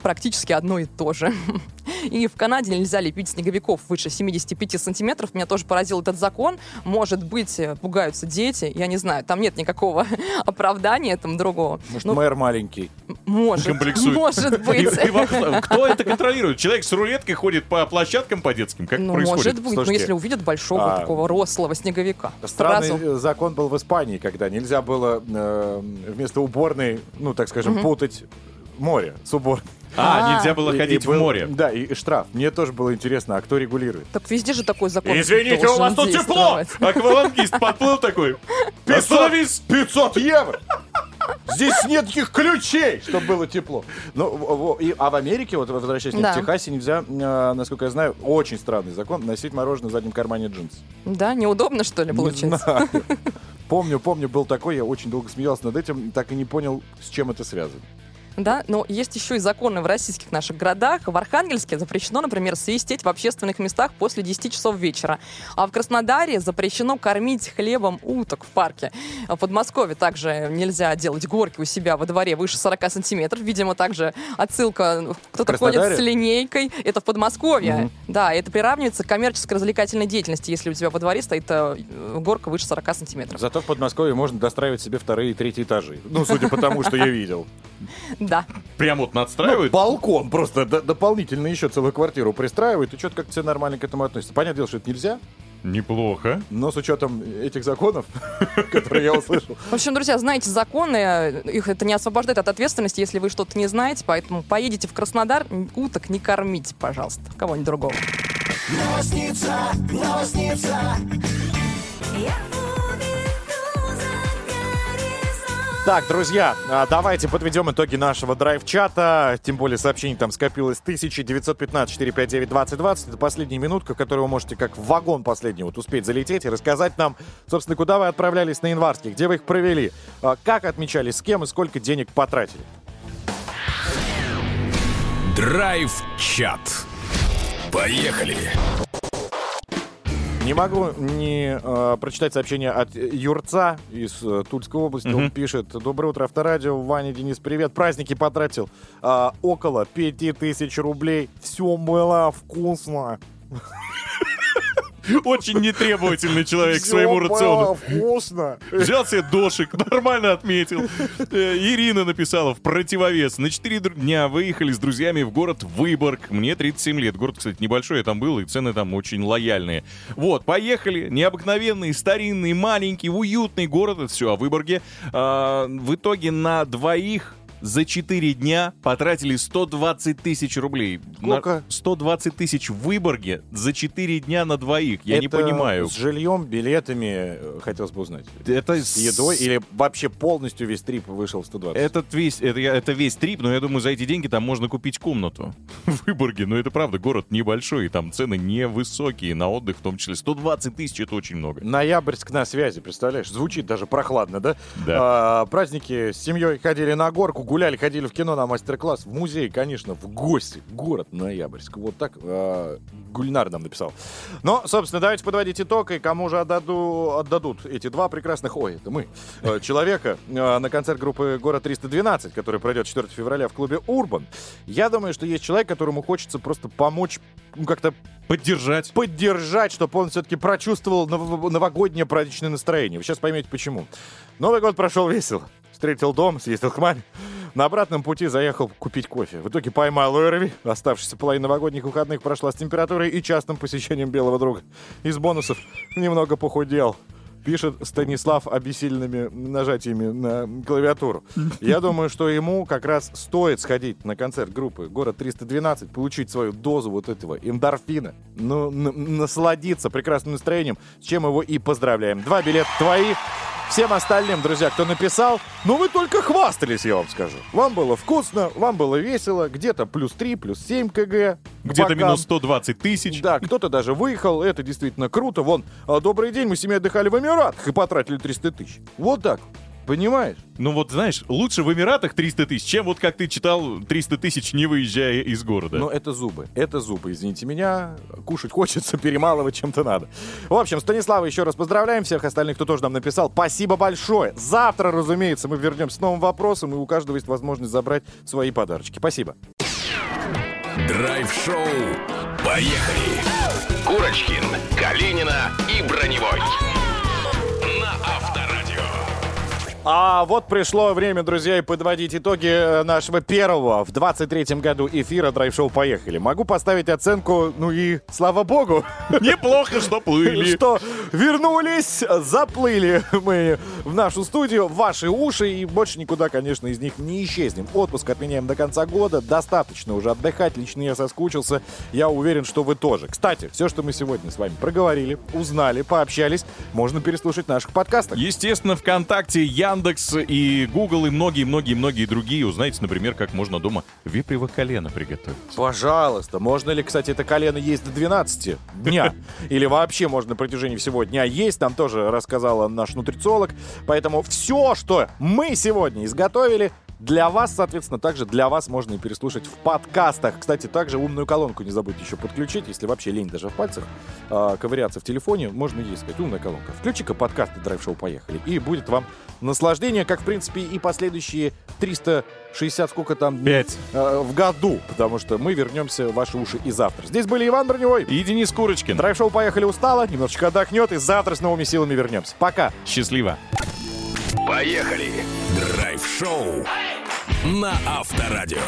практически одно и то же. И в Канаде нельзя лепить снеговиков выше 75 сантиметров. Меня тоже поразил этот закон. Может быть, э, пугаются дети. Я не знаю, там нет никакого оправдания этому другого. Может, Ну, мэр маленький. может, Комплексует. может быть. И- и вопрос, кто это контролирует? Человек с рулеткой ходит по площадкам по детским? Как Ну, происходит? может быть, но если увидят большого а, такого рослого снеговика. Странный сразу. э, закон был в Испании, когда нельзя было э, вместо уборной, ну, так скажем, Мгм. путать море с уборной. А, нельзя было ходить и в был- море. Да, и штраф. Мне тоже было интересно, а кто регулирует? Так везде же такой закон Извините, у вас тут тепло! Аквалангист подплыл такой. 500, Остановись! 500 евро! Здесь нет никаких ключей, чтобы было тепло. Ну, и- а в Америке, вот возвращаясь, Да. в Техасе нельзя, э, насколько я знаю, очень странный закон, носить мороженое в заднем кармане джинс. Да, неудобно, что ли, Не получается? знаю. Помню, помню, был такой, я очень долго смеялся над этим, так и не понял, с чем это связано. Да, но есть еще и законы в российских наших городах. В Архангельске запрещено, например, свистеть в общественных местах после 10 часов вечера. А в Краснодаре запрещено кормить хлебом уток в парке. А В Подмосковье также нельзя делать горки у себя во дворе выше 40 сантиметров. Видимо, также отсылка, кто-то ходит с линейкой. Это в Подмосковье. Мгм. Да, это приравнивается к коммерческой развлекательной деятельности, если у тебя во дворе стоит э, горка выше 40 сантиметров. Зато в Подмосковье можно достраивать себе вторые и третьи этажи. Ну, судя по тому, что я видел. Да. Прям вот надстраивают? Ну, балкон просто д- дополнительно еще целую квартиру пристраивают, и что-то как-то все нормально к этому относятся. Понятное дело, что это нельзя, Неплохо. но с учетом этих законов, которые я услышал, В общем, друзья, знаете законы, их это не освобождает от ответственности, если вы что-то не знаете, поэтому поедете в Краснодар, уток не кормите, пожалуйста, кого-нибудь другого. Новосница, новосница. Так, друзья, а, давайте подведем итоги нашего драйв-чата. Тем более сообщений там скопилось 1915-459-2020. Это последняя минутка, в которой вы можете как в вагон последний вот успеть залететь и рассказать нам, собственно, куда вы отправлялись на январский, где вы их провели, а, как отмечали, с кем и сколько денег потратили. Драйв-чат. Поехали. Не могу не э, прочитать сообщение от Юрца из э, Тульской области. Он Мгм. пишет. Доброе утро, Авторадио. Ваня, Денис, привет. Праздники потратил а, около 5000 рублей. Все было вкусно. Очень нетребовательный человек к своему рациону. вкусно. Взял себе дошик, нормально отметил. Э, Ирина написала в противовес. На 4 дня выехали с друзьями в город Выборг. Мне 37 лет. Город, кстати, небольшой, я там был, и цены там очень лояльные. Вот, поехали. Необыкновенный, старинный, маленький, уютный город. Это все о Выборге. А, в итоге на двоих за 4 дня потратили 120 тысяч рублей. Сколько? На 120 тысяч в Выборге за 4 дня на двоих. Я не Это понимаю. С жильем, билетами, э, хотелось бы узнать. Это С едой или вообще полностью весь трип вышел в 120? Этот весь, это, это весь трип, но я думаю, за эти деньги там можно купить комнату в Выборге. Но это правда, город небольшой, и там цены невысокие, на отдых в том числе. 120 тысяч — это очень много. Ноябрьск на связи, представляешь? Звучит даже прохладно, да? Да. А, праздники с семьей ходили на горку, гуляли, ходили в кино на мастер-класс, в музей, конечно, в гости. Город Ноябрьск. Вот так а, Гульнар нам написал. Но, собственно, давайте подводить итог, и кому же отдаду, отдадут эти два прекрасных, ой, это мы, э, человека э, на концерт группы «Город 312», который пройдет 4 февраля в клубе «Урбан». Я думаю, что есть человек, которому хочется просто помочь, ну, как-то Поддержать. поддержать, чтобы он все-таки прочувствовал нов- новогоднее праздничное настроение. Вы сейчас поймете, почему. Новый год прошел весело. Встретил дом, съездил к маме. На обратном пути заехал купить кофе. В итоге поймал ОРВИ. Оставшаяся половина новогодних выходных прошла с температурой и частым посещением белого друга. Из бонусов немного похудел. Пишет Станислав обессиленными нажатиями на клавиатуру. Я думаю, что ему как раз стоит сходить на концерт группы «Город 312», получить свою дозу вот этого эндорфина, ну, насладиться прекрасным настроением, с чем его и поздравляем. Два билета твои. Всем остальным, друзья, кто написал, ну вы только хвастались, я вам скажу. Вам было вкусно, вам было весело, где-то плюс 3, плюс 7 кг. Где-то минус 120 тысяч. Да, кто-то даже выехал, это действительно круто. Вон, а, добрый день, мы с семьей отдыхали в Эмиратах и потратили 300 тысяч. Вот так, понимаешь? Ну вот, знаешь, лучше в Эмиратах 300 тысяч, чем вот как ты читал 300 тысяч, не выезжая из города. Но это зубы, это зубы, извините меня. Кушать хочется, перемалывать чем-то надо. В общем, Станислава еще раз поздравляем, всех остальных, кто тоже нам написал. Спасибо большое. Завтра, разумеется, мы вернемся с новым вопросом, и у каждого есть возможность забрать свои подарочки. Спасибо. Драйв-шоу. Поехали! Курочкин, Калинина и Броневой. А вот пришло время, друзья, и подводить итоги э, нашего первого в 23-м году эфира драйв-шоу «Поехали». Могу поставить оценку, ну и слава богу. Неплохо, что плыли. Что вернулись, заплыли мы в нашу студию, в ваши уши, и больше никуда, конечно, из них не исчезнем. Отпуск отменяем до конца года, достаточно уже отдыхать, лично я соскучился, я уверен, что вы тоже. Кстати, все, что мы сегодня с вами проговорили, узнали, пообщались, можно переслушать в наших подкастах. Естественно, ВКонтакте, Яндекс и Google и многие-многие-многие другие. Узнаете, например, как можно дома вепрево колено приготовить. Пожалуйста. Можно ли, кстати, это колено есть до 12 дня? Или вообще можно на протяжении всего дня есть? Нам тоже рассказала наш нутрициолог. Поэтому все, что мы сегодня изготовили, для вас, соответственно, также для вас можно и переслушать в подкастах. Кстати, также умную колонку не забудьте еще подключить, если вообще лень даже в пальцах э, ковыряться в телефоне, можно ей сказать, умная колонка. Включи-ка подкасты Драйв Шоу «Поехали», и будет вам наслаждение, как, в принципе, и последующие 360, сколько там, дней, э, в году, потому что мы вернемся в ваши уши и завтра. Здесь были Иван Броневой и Денис Курочкин. Драйв Шоу «Поехали» устала, немножечко отдохнет, и завтра с новыми силами вернемся. Пока! Счастливо! Поехали! Драйв-шоу на Авторадио.